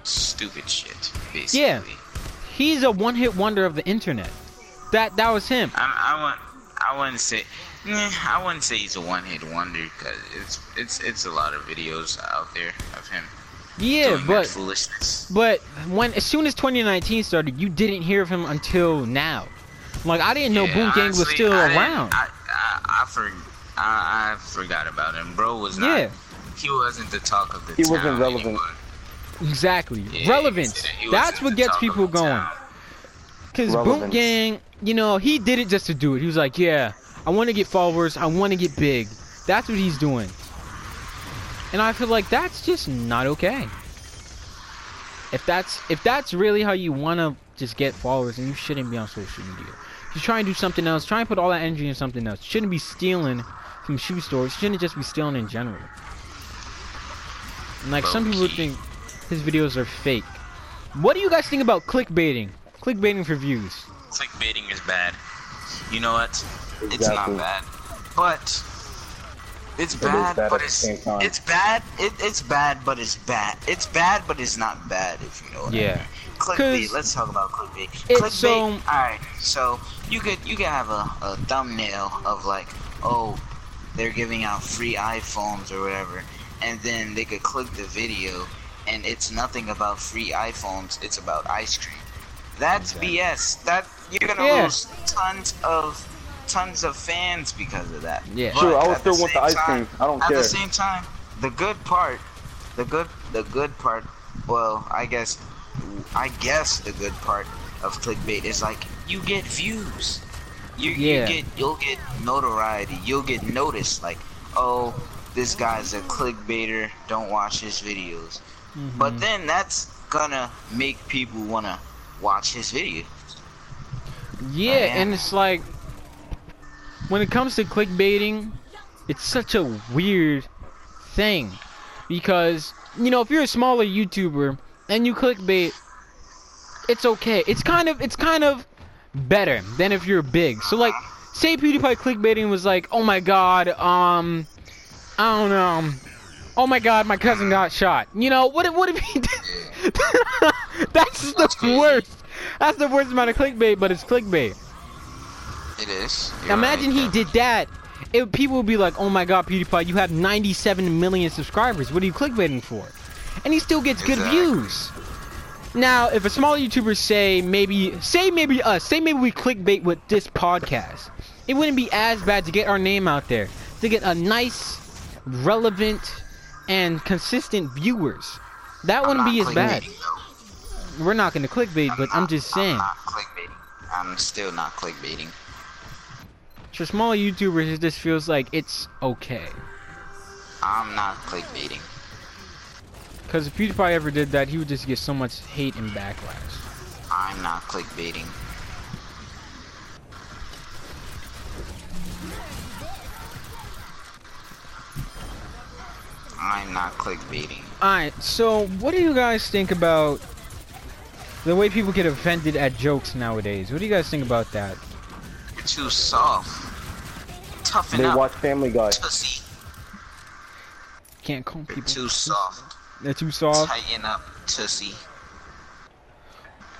stupid shit, basically. Yeah. He's a one-hit wonder of the internet. That that was him. I, I want. I wouldn't say. I wouldn't say he's a one-hit wonder because it's it's it's a lot of videos out there of him Yeah, doing but foolishness. but when as soon as 2019 started, you didn't hear of him until now. Like I didn't know Yeah, Boot Gang was still I around. I I, I, for, I I forgot about him. Bro was not. Yeah. He wasn't the talk of the He town. wasn't relevant. anymore. Exactly. Yeah, Relevance. That's what gets people going. Cause Boot Relevance. Gang, you know, he did it just to do it. He was like, yeah, I want to get followers. I want to get big. That's what he's doing. And I feel like that's just not okay. If that's if that's really how you want to just get followers, then you shouldn't be on social media. If you try and do something else, try and put all that energy in something else. You shouldn't be stealing from shoe stores. You shouldn't just be stealing in general. And like some people think his videos are fake. What do you guys think about clickbaiting? Clickbaiting for views. clickbaiting is bad. You know what? It's Exactly. not bad. But It's is bad, bad but at the it's same time. it's bad. It, it's bad, but it's bad. It's bad, but it's not bad. If you know what I Yeah. mean. Clickbait. 'Cause Let's talk about clickbait. it's clickbait. so- all right. So you could you could have a, a thumbnail of like, oh, they're giving out free iPhones or whatever, and then they could click the video, and it's nothing about free iPhones. It's about ice cream. That's BS. That you're gonna Yeah. lose tons of tons of fans because of that. Yeah. But Sure, I would still want the ice time- cream. I don't at care. At the same time, the good part, the good, the good part. Well, I guess, I guess the good part of clickbait is like you get views. You, Yeah. you get, you'll get notoriety. You'll get noticed. Like, oh, this guy's a clickbaiter. Don't watch his videos. Mhm. But then that's gonna make people wanna watch his video. Yeah, yeah. and it's like when it comes to clickbaiting, it's such a weird thing because you know if you're a smaller YouTuber and you clickbait, it's okay. It's kind of it's kind of better than if you're big. So like, say PewDiePie clickbaiting was like, oh my god, um, I don't know. Oh my god, my cousin got shot. You know, what if, what if he did? <laughs> That's the worst. That's the worst amount of clickbait, but it's clickbait. It is. You're Imagine right, he did that. It, people would be like, "Oh my God, PewDiePie, you have 97 million subscribers. What are you clickbaiting for?" And he still gets good views. Now, if a small YouTuber say maybe, say maybe us, say maybe we clickbait with this podcast, it wouldn't be as bad to get our name out there, to get a nice, relevant, and consistent viewers. That I'm wouldn't be as bad. though. We're not gonna clickbait, but I'm just saying. I'm not. I'm still not clickbaiting. For small YouTubers, it just feels like it's okay. I'm not clickbaiting. Because if PewDiePie ever did that, he would just get so much hate and backlash. I'm not clickbaiting. I'm not clickbaiting. Alright, so what do you guys think about the way people get offended at jokes nowadays? What do you guys think about that? You're too soft. Toughen They up, watch Family Guy. pussy. Can't call You're people. too soft. They're too soft. Tighten up, tussy.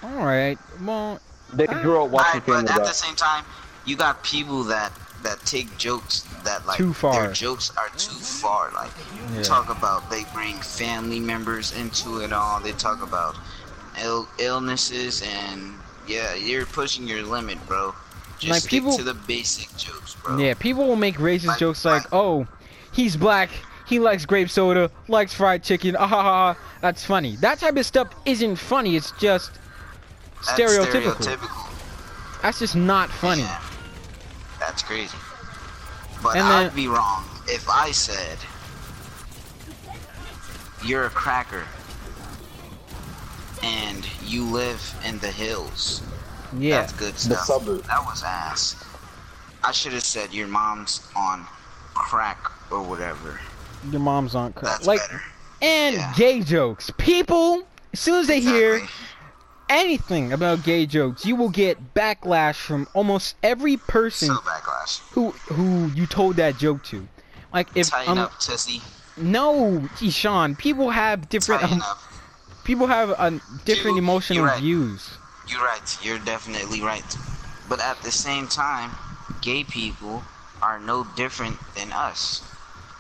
Alright, well, They grew up watching Alright, but Family at the same time, you got people that that take jokes that like Too far. their jokes are too far. Like Yeah. talk about they bring family members into it all. They talk about Ill- illnesses and yeah, you're pushing your limit, bro. Just Like, stick people- to the basic jokes, bro. yeah, people will make racist Like- jokes like, oh, he's black, he likes grape soda, likes fried chicken, ah ha ha. ha." That's funny. That type of stuff isn't funny, it's just That's stereotypical. stereotypical. That's just not funny. Yeah. That's crazy. But And I'd then- be wrong if I said you're a cracker and you live in the hills. Yeah. That's good The stuff. suburbs. That was ass. I should have said your mom's on crack or whatever. Your mom's on crack. That's Like, better. and Yeah. gay jokes. People, as soon as they hear anything about gay jokes, you will get backlash from almost every person So backlash. who who you told that joke to. Like if Tighten um, up, Tussy. no, gee, Sean, people have different um, people have uh, different You- emotional right. views. You're right. You're definitely right. But at the same time, gay people are no different than us,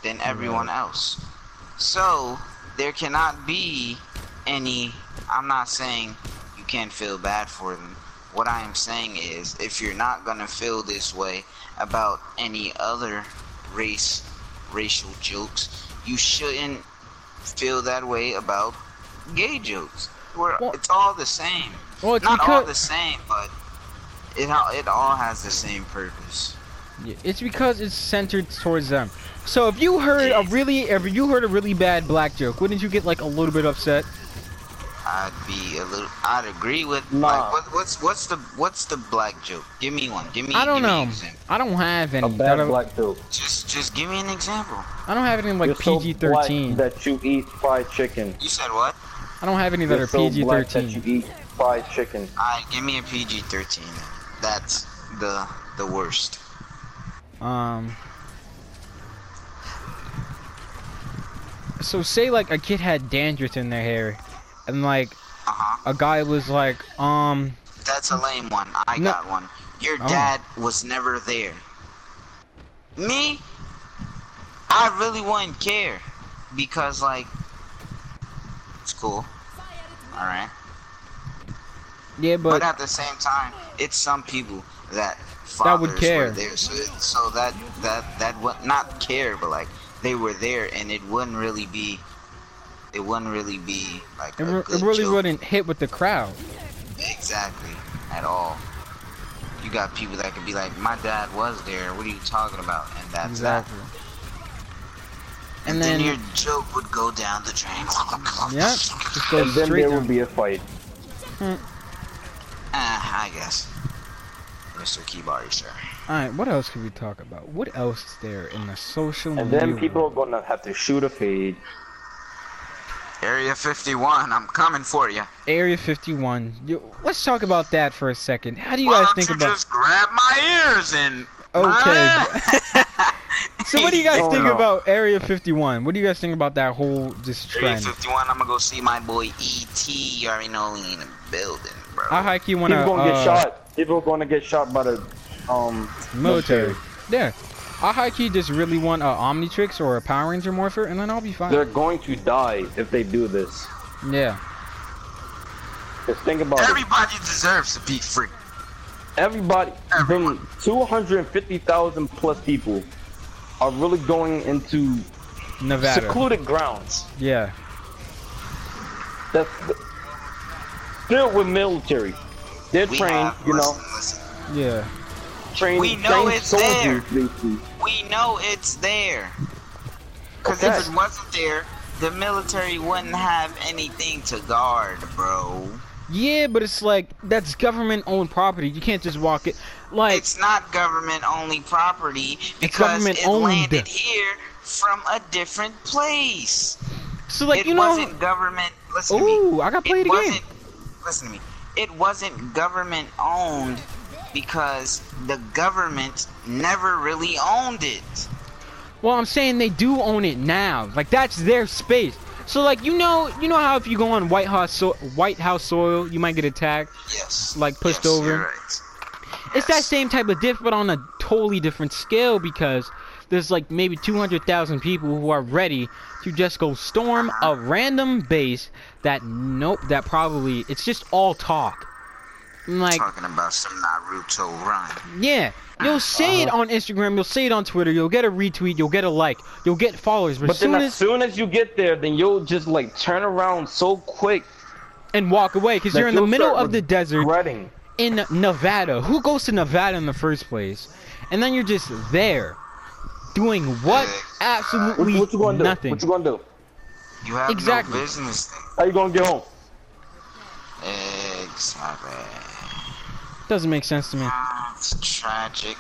than everyone else. So there cannot be any. I'm not saying you can't feel bad for them. What I am saying is, if you're not gonna feel this way about any other race, racial jokes, you shouldn't feel that way about gay jokes. We're, it's all the same. Well, it's Not all the same, but it all, it all has the same purpose. it's because it's centered towards them. So if you heard a really if you heard a really bad black joke, wouldn't you get like a little bit upset? I'd be a little. I'd agree with. Nah. Like, what, what's what's the what's the black joke? Give me one. Give me. I don't give know. an. I don't have any. A I bad don't, black joke. Just just give me an example. I don't have any like You're so PG black thirteen. that you eat fried chicken. You said what? I don't have any that You're are so PG black that thirteen. you eat fried chicken. I give me a PG thirteen. That's the the worst. Um. so say like a kid had dandruff in their hair, and like Uh huh. a guy was like, um, That's a lame one. I No. got one. Your Oh. dad was never there. Me, I really wouldn't care because like it's cool. All right. Yeah, But, but at the same time, it's some people that That would fathers care. Were there, so it, so that that that would not care, but like they were there, and it wouldn't really be. It wouldn't really be like it, a re- good it really joke. wouldn't hit with the crowd. Exactly. At all. You got people that could be like, my dad was there. What are you talking about? And that's Exactly. that. And And, then, then- your joke would go down the drain. Yeah, And then straight there down. will be a fight. Hmm. Ah, I guess. Mr. Kibari, sir. Alright, what else could we talk about? What else is there in the social And media? And then people are gonna have to shoot a fade. Area 51, I'm coming for you. Area 51. Yo, let's talk about that for a second. How do you Why guys don't think you about? just grab my ears and... Okay. <laughs> so what do you guys Oh, think no. about Area 51? What do you guys think about that whole just Area 51, I'm gonna go see my boy E.T. You already know he in the building, bro. I high key wanna People gonna uh, get shot. People are gonna get shot by the um military. Yeah. I high key just really want a Omnitrix or a Power Ranger Morpher, and then I'll be fine. They're going to die if they do this. Yeah. Just think about it. Everybody deserves to be free. Everybody, Everyone. them 250,000 plus people are really going into Nevada. secluded grounds. Yeah. That's filled with military. They're We trained, you know, listen, listen. Yeah. trained, We know trained it's soldiers, basically. We know it's there. Because Okay. if it wasn't there, the military wouldn't have anything to guard, bro. Yeah, but it's like that's government owned property. You can't just walk it. Like It's not government only property because government it owned. landed here from a different place. so like it you know wasn't government. Listen to me. Ooh, I gotta play it the game. wasn't, Listen to me. It wasn't government owned because the government never really owned it. Well, I'm saying they do own it now. Like that's their space. So like you know, you know how if you go on White House so- White House soil, you might get attacked. Yes. Like, pushed Yes, over? right. It's that same type of diff, but on a totally different scale because there's like maybe 200,000 people who are ready to just go storm a random base that nope, that probably it's just all talk. Like talking about some Naruto run. yeah, you'll uh-huh. say it on Instagram, you'll say it on Twitter, you'll get a retweet, you'll get a like, you'll get followers, but, But as then as as soon as you get there, then you'll just like turn around so quick and walk away because you're in the middle of the desert regretting. in Nevada. Who goes to Nevada in the first place? And then you're just there doing what? What, Absolutely what you gonna do? nothing. What you gonna do? You have Exactly. no business. there. How you gonna get home? Exactly. Doesn't make sense to me. It's tragic.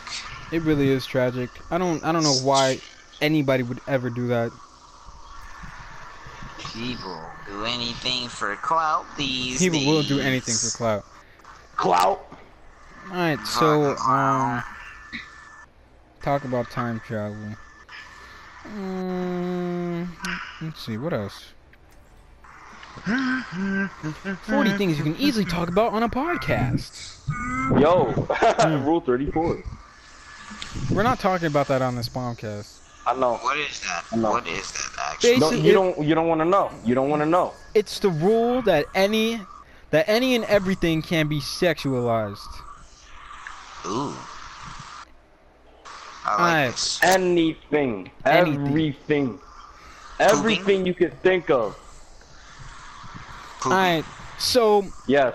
It really is tragic. I don't I don't know why anybody would ever do that. People do anything for clout these People will do anything for clout. Clout. Alright, so um talk about time travel. Mm, let's see, what else? 40 things you can easily talk about on a podcast. Yo, Hmm. <laughs> Rule 34. We're not talking about that on this podcast. I know. What is that? No. What is that actually? No, Basically, you don't. You don't want to know. You don't want to know. it's the rule that any that any and everything can be sexualized. Ooh. I like this. Anything. Anything. Everything. Everything you can think of. Poopy. Alright, so Yes.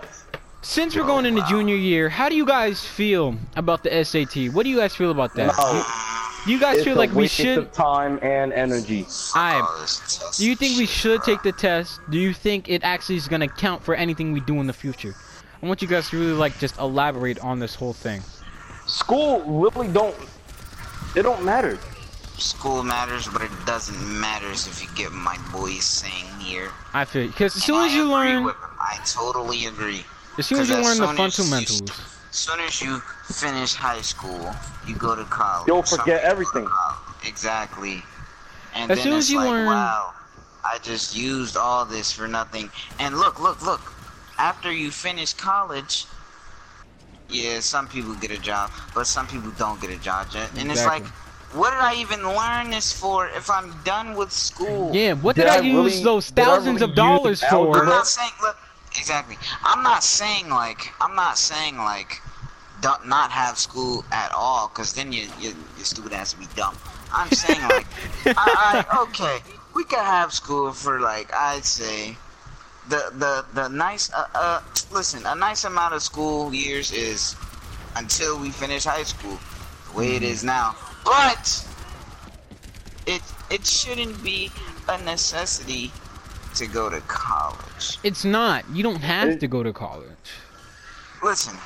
since we're Oh, going into oh, wow. junior year, how do you guys feel about the SAT? What do you guys feel about that? No. Do you guys It's feel like we should? of time and energy. I. Oh, Do you think we should take the test? Do you think it actually is gonna count for anything we do in the future? I want you guys to really like just elaborate on this whole thing. School really don't. It don't matter. School matters, but it doesn't matter if you get my boys saying here. I feel because as And soon I as you learn, him. I totally agree. as soon as you learn the soon as you- fundamentals, As soon as you finish high school, you go to college. You'll Some forget people go to everything. Exactly. And As then soon it's as you like, learn- wow, I just used all this for nothing. And look, look, look. After you finish college, yeah, some people get a job, but some people don't get a job. And it's like, what did I even learn this for if I'm done with school? Yeah, what did, Did I, I use really- those thousands really of dollars for? I'm not saying look exactly. I'm not saying like I'm not saying like don't not have school at all, cause then you you your stupid ass will be dumb. I'm saying like <laughs> I, I okay, we can have school for like I'd say the the the nice uh, uh listen a nice amount of school years is until we finish high school the way it is now, but it it shouldn't be a necessity to go to college. It's not. You don't have It- to go to college. Listen,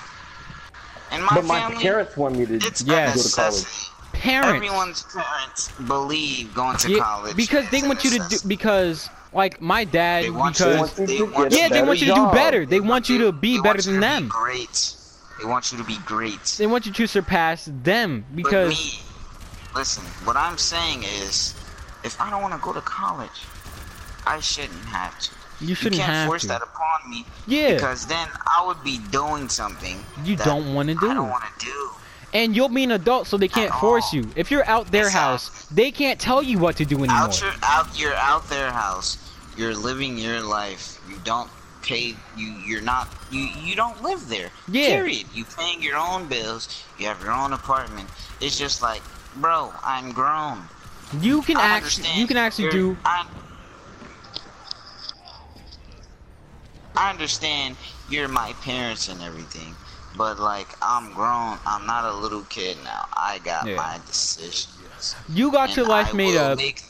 in my But my family, parents want me to it's Yes. a go to college. necessity. Parents. Everyone's parents believe going to Yeah, college because they a want you to do because like my dad They want because you they want get a yeah they want you to do better. They want you to be they better want you than to be them. Great. They want you to be great. They want you to surpass them But because me, listen, what I'm saying is, if I don't want to go to college, I shouldn't have to. you shouldn't you can't have force to. that upon me Yeah, because then I would be doing something you that don't want to do. I don't want to do. And you'll be an adult, so they can't force you. If you're out their house, they can't tell you what to do anymore. Out your out you're out their house. You're living your life. You don't pay you you're not you you don't live there. Yeah. Period. You paying your own bills. You have your own apartment. It's just like, bro, I'm grown. You can I actually understand. you can actually You're- do I, I understand you're my parents and everything, but like I'm grown. I'm not a little kid now. I got Yeah. my decisions. you got your life I made up. make.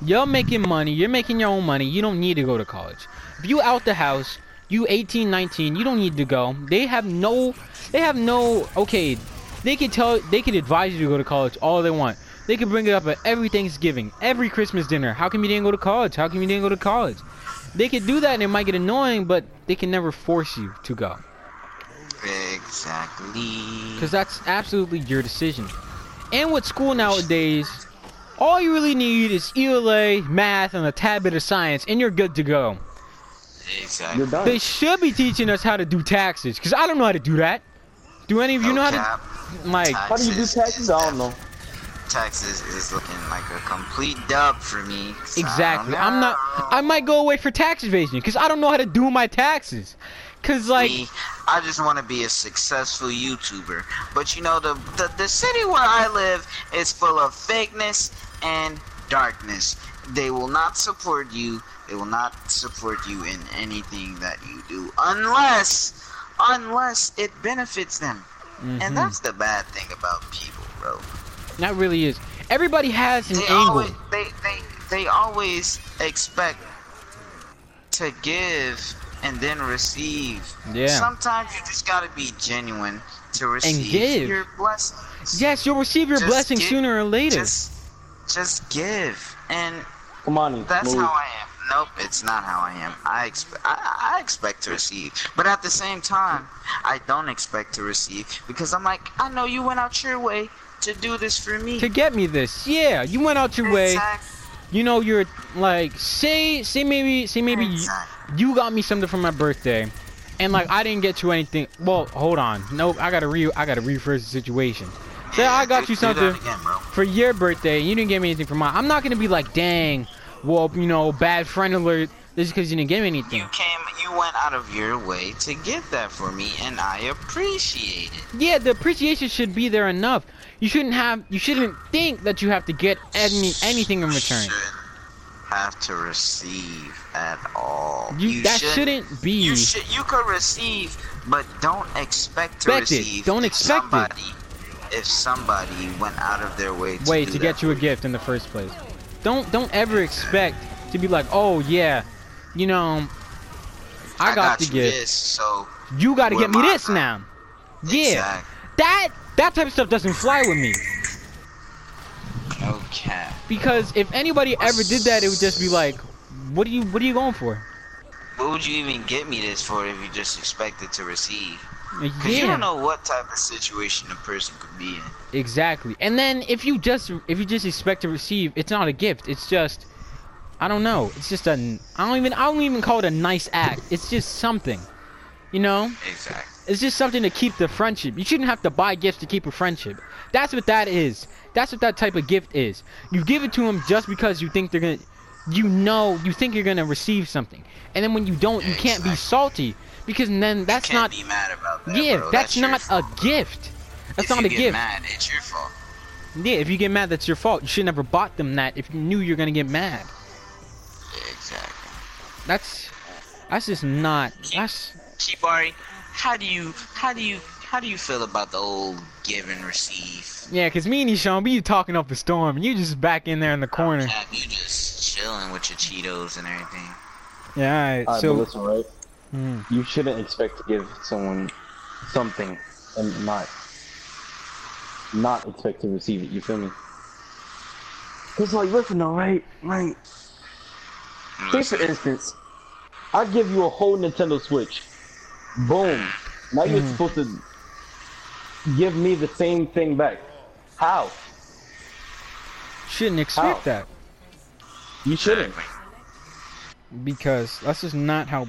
You're making money. You're making your own money. You don't need to go to college. If you out the house, you 18, 19, you don't need to go. They have no, they have no, okay, they could tell, they could advise you to go to college all they want. They could bring it up at every Thanksgiving, every Christmas dinner. How come you didn't go to college? How come you didn't go to college? They could do that and it might get annoying, but they can never force you to go. Exactly. Because that's absolutely your decision. And with school nowadays, all you really need is ELA, math, and a tad bit of science, and you're good to go. Exactly. You're done. They should be teaching us how to do taxes, because I don't know how to do that. Do any of you No know how cap. to, like, How do you do taxes? I don't know. Taxes is looking like a complete dub for me. Exactly. I'm not. I might go away for tax evasion, because I don't know how to do my taxes. Because, like, Me, I just want to be a successful YouTuber. But you know, the, the the city where I live is full of fakeness and darkness. They will not support you. They will not support you in anything that you do, unless unless it benefits them. mhm, And that's the bad thing about people, bro. that really is. Everybody has an They angle. always they, they they always expect to give and then receive. Yeah. Sometimes you just gotta be genuine to receive give. your blessings. Yes, you'll receive your Just blessing get- sooner or later. Just just give. And Come on, that's Malik. how I am. Nope, it's not how I am. I expect I, I expect to receive, but at the same time, I don't expect to receive because I'm like, I know you went out your way to do this for me. to get me this, yeah, you went out your way. You know, you're like, say, say maybe, say maybe Exactly. You got me something for my birthday, and like I didn't get you anything. Well, hold on, nope, I gotta re, I gotta rephrase the situation. Say Yeah, I got do- you something again, for your birthday, and you didn't get me anything for mine. I'm not gonna be like, dang, well, you know, bad friend alert. This is because you didn't give me anything. You came, you went out of your way to get that for me, and I appreciate it. Yeah, the appreciation should be there enough. You shouldn't have, you shouldn't think that you have to get any anything in return. Shouldn't have to receive at all. You, that shouldn't be. You should. You could receive, but don't expect to Expect it. receive. Don't if expect it. somebody, If somebody went out of their way to do to get you a gift in the first place. Don't don't ever expect to be like, oh yeah, you know, I, got, the you gift. This, so You got to get me this now. Yeah, that that type of stuff doesn't fly with me cap. because if anybody ever did that, it would just be like, what are you what are you going for? What would you even get me this for if you just expected to receive? Because uh, you don't know what type of situation a person could be in. exactly. And then if you just if you just expect to receive, it's not a gift. It's just I don't know. It's just a. I don't even. I don't even call it a nice act. It's just something. You know. Exactly. It's just something to keep the friendship. You shouldn't have to buy gifts to keep a friendship. That's what that is. That's what that type of gift is. You give it to them just because you think they're gonna. You know, you think you're gonna receive something, and then when you don't, you can't be salty because then that's Can't be mad about that. Yeah, bro. that's, your not fault. a gift. That's if not you a get gift. mad, it's your fault. Yeah, if you get mad, that's your fault. You should never bought them that if you knew you're gonna get mad. Exactly. That's that's just not. That's Kibari, how do you how do you how do you feel about the old give and receive? yeah, cause me and Sean, we talking up a storm, and you just back in there in the corner. Have you just chilling with your Cheetos and everything? Yeah, alright. Alright, so but listen, right? Hmm. You shouldn't expect to give someone something and not not expect to receive it. You feel me? Cause like, listen, though, right? Right. Say for instance, I give you a whole Nintendo Switch. Boom. Now you're Mhm. supposed to give me the same thing back. How? shouldn't expect How? that You shouldn't. Because that's just not how.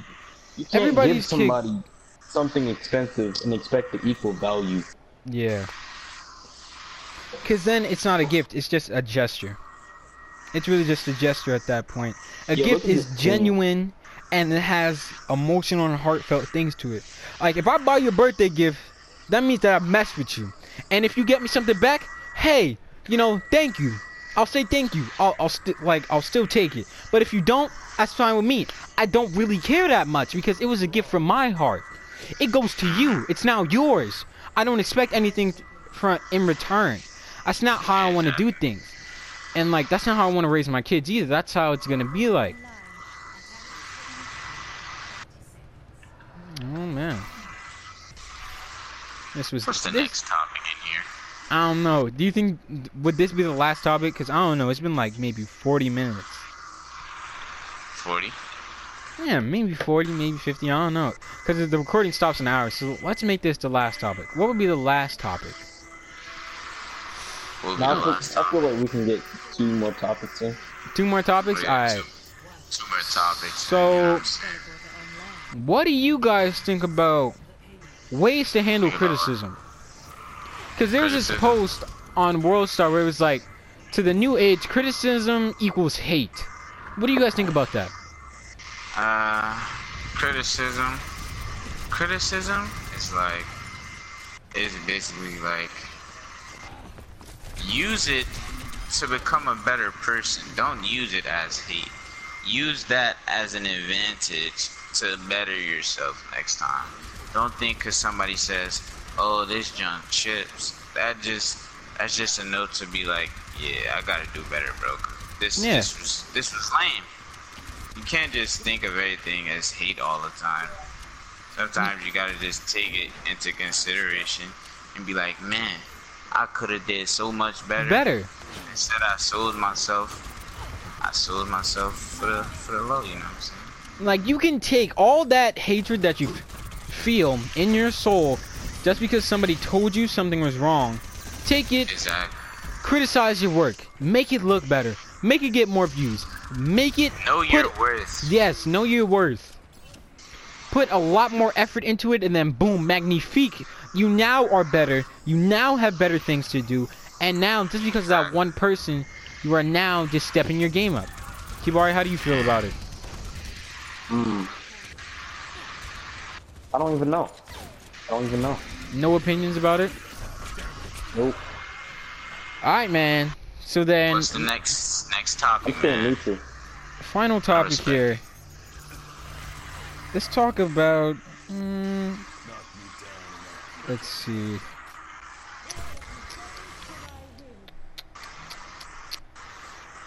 You can't Everybody's give somebody something expensive and expect the equal value. Yeah. Cause then it's not a gift; it's just a gesture. It's really just a gesture at that point. A gift is genuine and it has emotional and heartfelt things to it. Like if I buy you a birthday gift, that means that I messed with you. And if you get me something back, hey, you know, thank you. I'll say thank you. I'll, I'll st- like I'll still take it. But if you don't, that's fine with me. I don't really care that much because it was a gift from my heart. It goes to you. It's now yours. I don't expect anything from in return. That's not how I want to do things. And like that's not how I want to raise my kids either. That's how it's gonna be like. Oh man. This was What's the this, next topic in here? I don't know. Do you think would this be the last topic? Cause I don't know. It's been like maybe 40 minutes. Forty. Yeah, maybe 40, maybe 50. I don't know. Cause the recording stops an hour. So let's make this the last topic. What would be the last topic? What would be Now, the I, last feel, I topic? feel like we can get two more topics in. Two more topics. Oh, yeah, All right. Two, two more topics. So- you know what I'm saying? What do you guys think about ways to handle criticism? Because there was this post on WorldStar where it was like, to the new age, criticism equals hate. What do you guys think about that? Uh, criticism. Criticism is like, is basically like, use it to become a better person. Don't use it as hate. Use that as an advantage to better yourself next time. Don't think because somebody says, "Oh, this junk chips," that just that's just a note to be like, "Yeah, I gotta do better, bro." This Yeah. this was this was lame. You can't just think of everything as hate all the time. Sometimes you gotta just take it into consideration and be like, man, I could have did so much better. Better. Instead, I sold myself. I sold myself for the for the low. You know what I'm saying? Like, you can take all that hatred that you feel in your soul just because somebody told you something was wrong. Take it, Exactly. criticize your work, make it look better, make it get more views, make it Know put your worth. Yes, know your worth. Put a lot more effort into it, and then boom, magnifique. You now are better. You now have better things to do, and now just because of that one person, you are now just stepping your game up. Kibari, how do you feel about it? Hmm. I don't even know. I don't even know. No opinions about it. Nope. All right, man. So then, What's the next next I'm topic, feeling man? neutral. final topic here. Let's talk about. mm, let's see.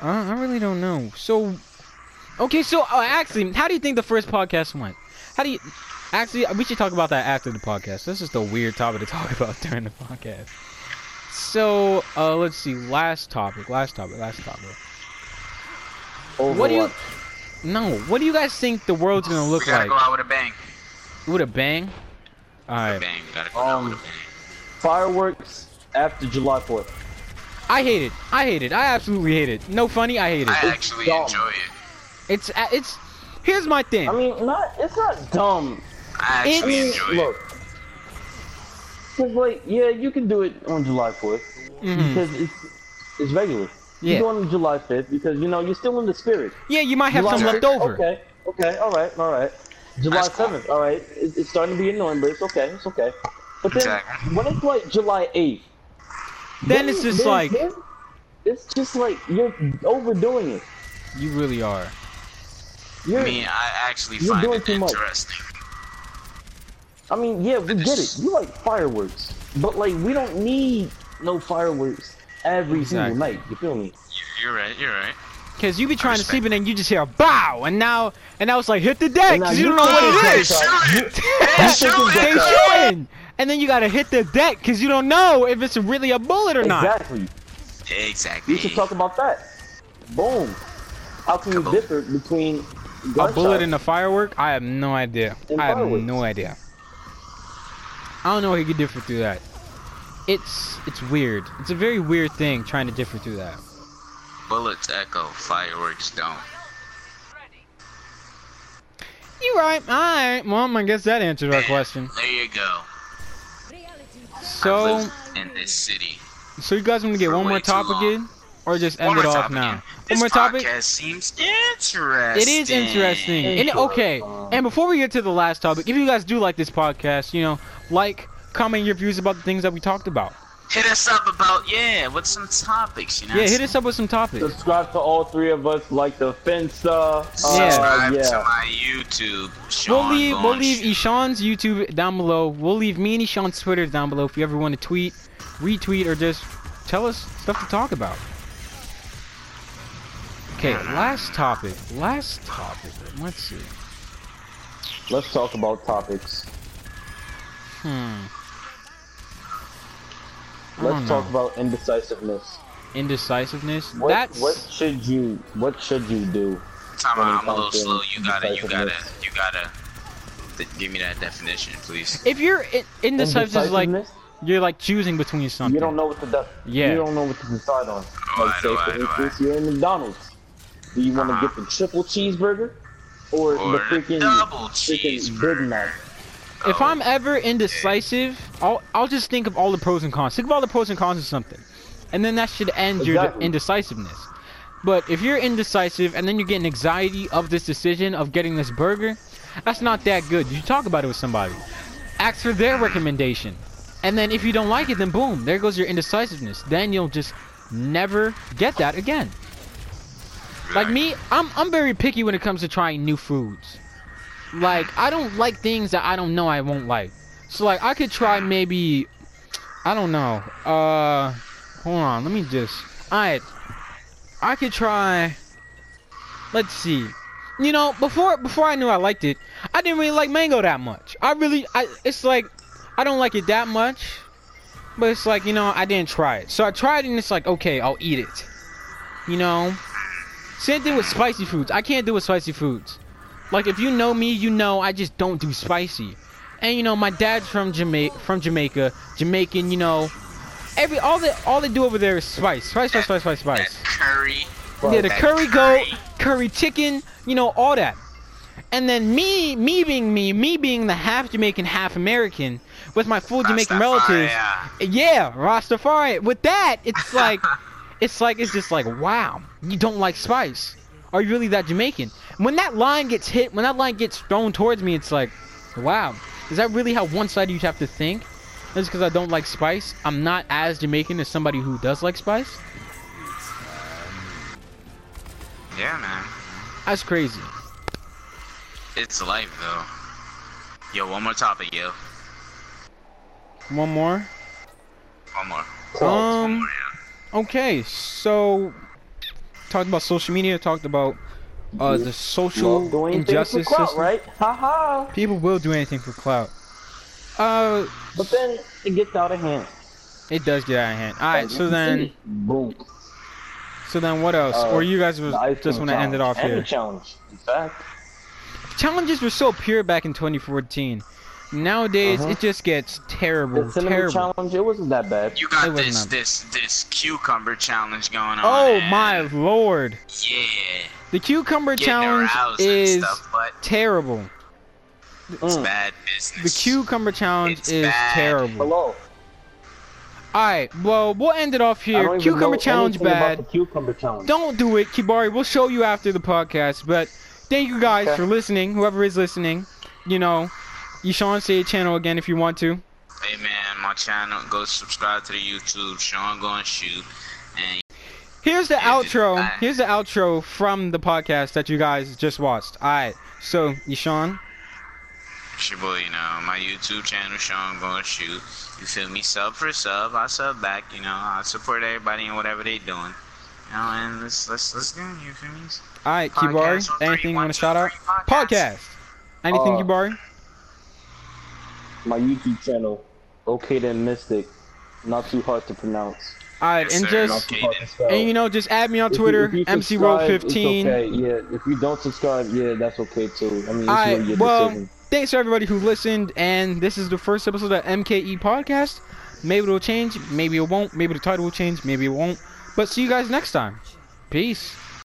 Uh, I really don't know. So, okay, so uh, actually, how do you think the first podcast went? How do you? Actually, we should talk about that after the podcast. This is just a weird topic to talk <laughs> about during the podcast. So, uh, let's see. Last topic. Last topic. Last topic. Overwatch. What do you? No. What do you guys think the world's gonna look we gotta like go out with a bang. with a bang? All right. Bang. Gotta go out Um, with a bang. Fireworks after July 4th. I hate it. I hate it. I absolutely hate it. No funny. I hate it. I actually dumb. enjoy it. It's uh, it's. Here's my thing. I mean, not it's not dumb. I actually It's- enjoy it. Look, cause like yeah, you can do it on July 4th Mhm. because it's it's regular. You Yeah. do it on July 5th because you know you're still in the spirit. Yeah, you might have July some 6th, left over. Okay, okay, all right, all right. July That's cool. 7th, all right. It, it's starting to be annoying, but it's okay, it's okay. But then Exactly. when it's like July 8th, Then it's just then- like- then it's just like you're overdoing it. You really are. You're, I mean, I actually You're find doing it too much. interesting. I mean, yeah, we get it. You like fireworks, but like we don't need no fireworks every Exactly. single night. You feel me? You- You're right. You're right. Cause you be trying to sleep and then you just hear a bow, and now and now it's like hit the deck, cause you you don't know what think it <laughs> Hey, is. it's shoot it! Hey, shoot They it! shooting, and then you gotta hit the deck, cause you don't know if it's really a bullet or not. Exactly. Exactly. We should talk about that. Boom. How can you Kaboom. differ between A bullet in a firework? I have no idea. And I have no idea. I don't know how you could differ through that. It's it's weird. It's a very weird thing trying to differ through that. Bullets echo, fireworks don't. You right. All right. Well, I guess that answers our question. There you go. I So, live in this city. so you guys want to get one more way too topic long. in, or just end it off now? in. One more topic. podcast seems interesting. It is interesting. And okay, and before we get to the last topic, if you guys do like this podcast, you know, like, comment your views about the things that we talked about. Hit us up about yeah, with some topics, you know. Yeah, hit us up with some topics. Subscribe to all three of us, like the fence. Uh, Subscribe uh, to yeah. my YouTube. We'll Sean leave we'll leave Ishan's YouTube down below. We'll leave me and Ishan's Twitter down below if you ever want to tweet, retweet, or just tell us stuff to talk about. Okay, last topic. Last topic. Let's see. Let's talk about topics. Hmm. Let's don't talk about indecisiveness. Indecisiveness. What, That's what should you What should you do? Time when out, I'm a little slow. You gotta, you gotta, you gotta. th- give me that definition, please. if you're in, indecisive, is like you're like choosing between something. You don't know what to do. Yeah. You don't know what to decide on. Oh, Like I say know, for I know, instance, you're in McDonald's. Do you want to Uh-huh. get the triple cheeseburger or, Or the the freaking double freaking cheeseburger. Big Mac? If Oh, I'm ever indecisive, I'll I'll just think of all the pros and cons. Think of all the pros and cons of something, and then that should end your indecisiveness. But if you're indecisive and then you're getting anxiety of this decision of getting this burger, that's not that good. You talk about it with somebody. Ask for their recommendation, and then if you don't like it, then boom, there goes your indecisiveness. Then you'll just never get that again. Like me, I'm I'm very picky when it comes to trying new foods. Like I don't like things that I don't know I won't like. So like I could try maybe I don't know. Uh hold on, let me just I I could try let's see. You know, before before I knew I liked it, I didn't really like mango that much. I really I it's like I don't like it that much. But it's like, you know, I didn't try it. So I tried it and it's like, okay, I'll eat it. You know? Same thing with spicy foods. I can't do with spicy foods. Like if you know me, you know I just don't do spicy. And you know my dad's from Jamaica, from Jamaica, Jamaican. You know, every all they all they do over there is spice, spice, spice, spice, spice, That spice. curry. Yeah, the that curry goat, curry. curry chicken, you know all that. And then me, me being me, me being the half Jamaican, half American, with my full Jamaican relatives. Yeah, Rastafari. With that, it's like, <laughs> it's like it's just like, wow, you don't like spice. Are you really that Jamaican? When that line gets hit, when that line gets thrown towards me, it's like, wow, is that really how one-sided you have to think? Just because I don't like spice, I'm not as Jamaican as somebody who does like spice. Yeah, man. That's crazy. It's life, though. Yo, one more topic, yo. One more. One more. Um. One more, yeah. Okay, so talked about social media. Talked about uh the social Love doing for injustice clout, system. right? Haha. People will do anything for clout. Uh, But then it gets out of hand. it does get out of hand. All right, so then, boom. so then, what else? Uh, or you guys was just want to end it challenge. off And the here? challenge. In fact, Challenges were so pure back in 2014. Nowadays, Uh-huh. it just gets terrible, the cinnamon terrible. challenge, it wasn't that bad. You got this this this cucumber challenge going on. Oh and- my lord! Yeah. The cucumber getting challenge is stuff, but terrible. it's Mm. bad business. The cucumber challenge It's is bad. terrible. Hello. Alright, well, we'll end it off here. Cucumber challenge bad. Cucumber challenge. Don't do it, Kibari. We'll show you after the podcast. But thank you guys Okay. for listening. Whoever is listening, you know, you Sean say your channel again if you want to. Hey man, my channel, go subscribe to the YouTube. Sean going shoot, and Here's the Yeah, just- outro. I- Here's the outro from the podcast that you guys just watched. Alright, so Yishan, it's your boy, you know, my YouTube channel, Sean going shoot. You feel me? Sub for sub, I sub back. You know, I support everybody and whatever they doing. You know, and let's let's let's go. You feel me? alright, Podcast Kibari, anything you want to shout out? podcast. Podcast. Anything, Uh, Kibari? My YouTube channel, okay then Mystic, not too hard to pronounce. Alright, Yes, and sir. just Not too hard to spell. and you know, just add me on If Twitter, if you MC subscribe, World 15. Okay, yeah. If you don't subscribe, yeah, that's okay too. I mean, it's Alright, really your well, decision. thanks to everybody who listened, and this is the first episode of MKE Podcast. Maybe it'll change, maybe it won't, maybe the title will change, maybe it won't. But see you guys next time. Peace.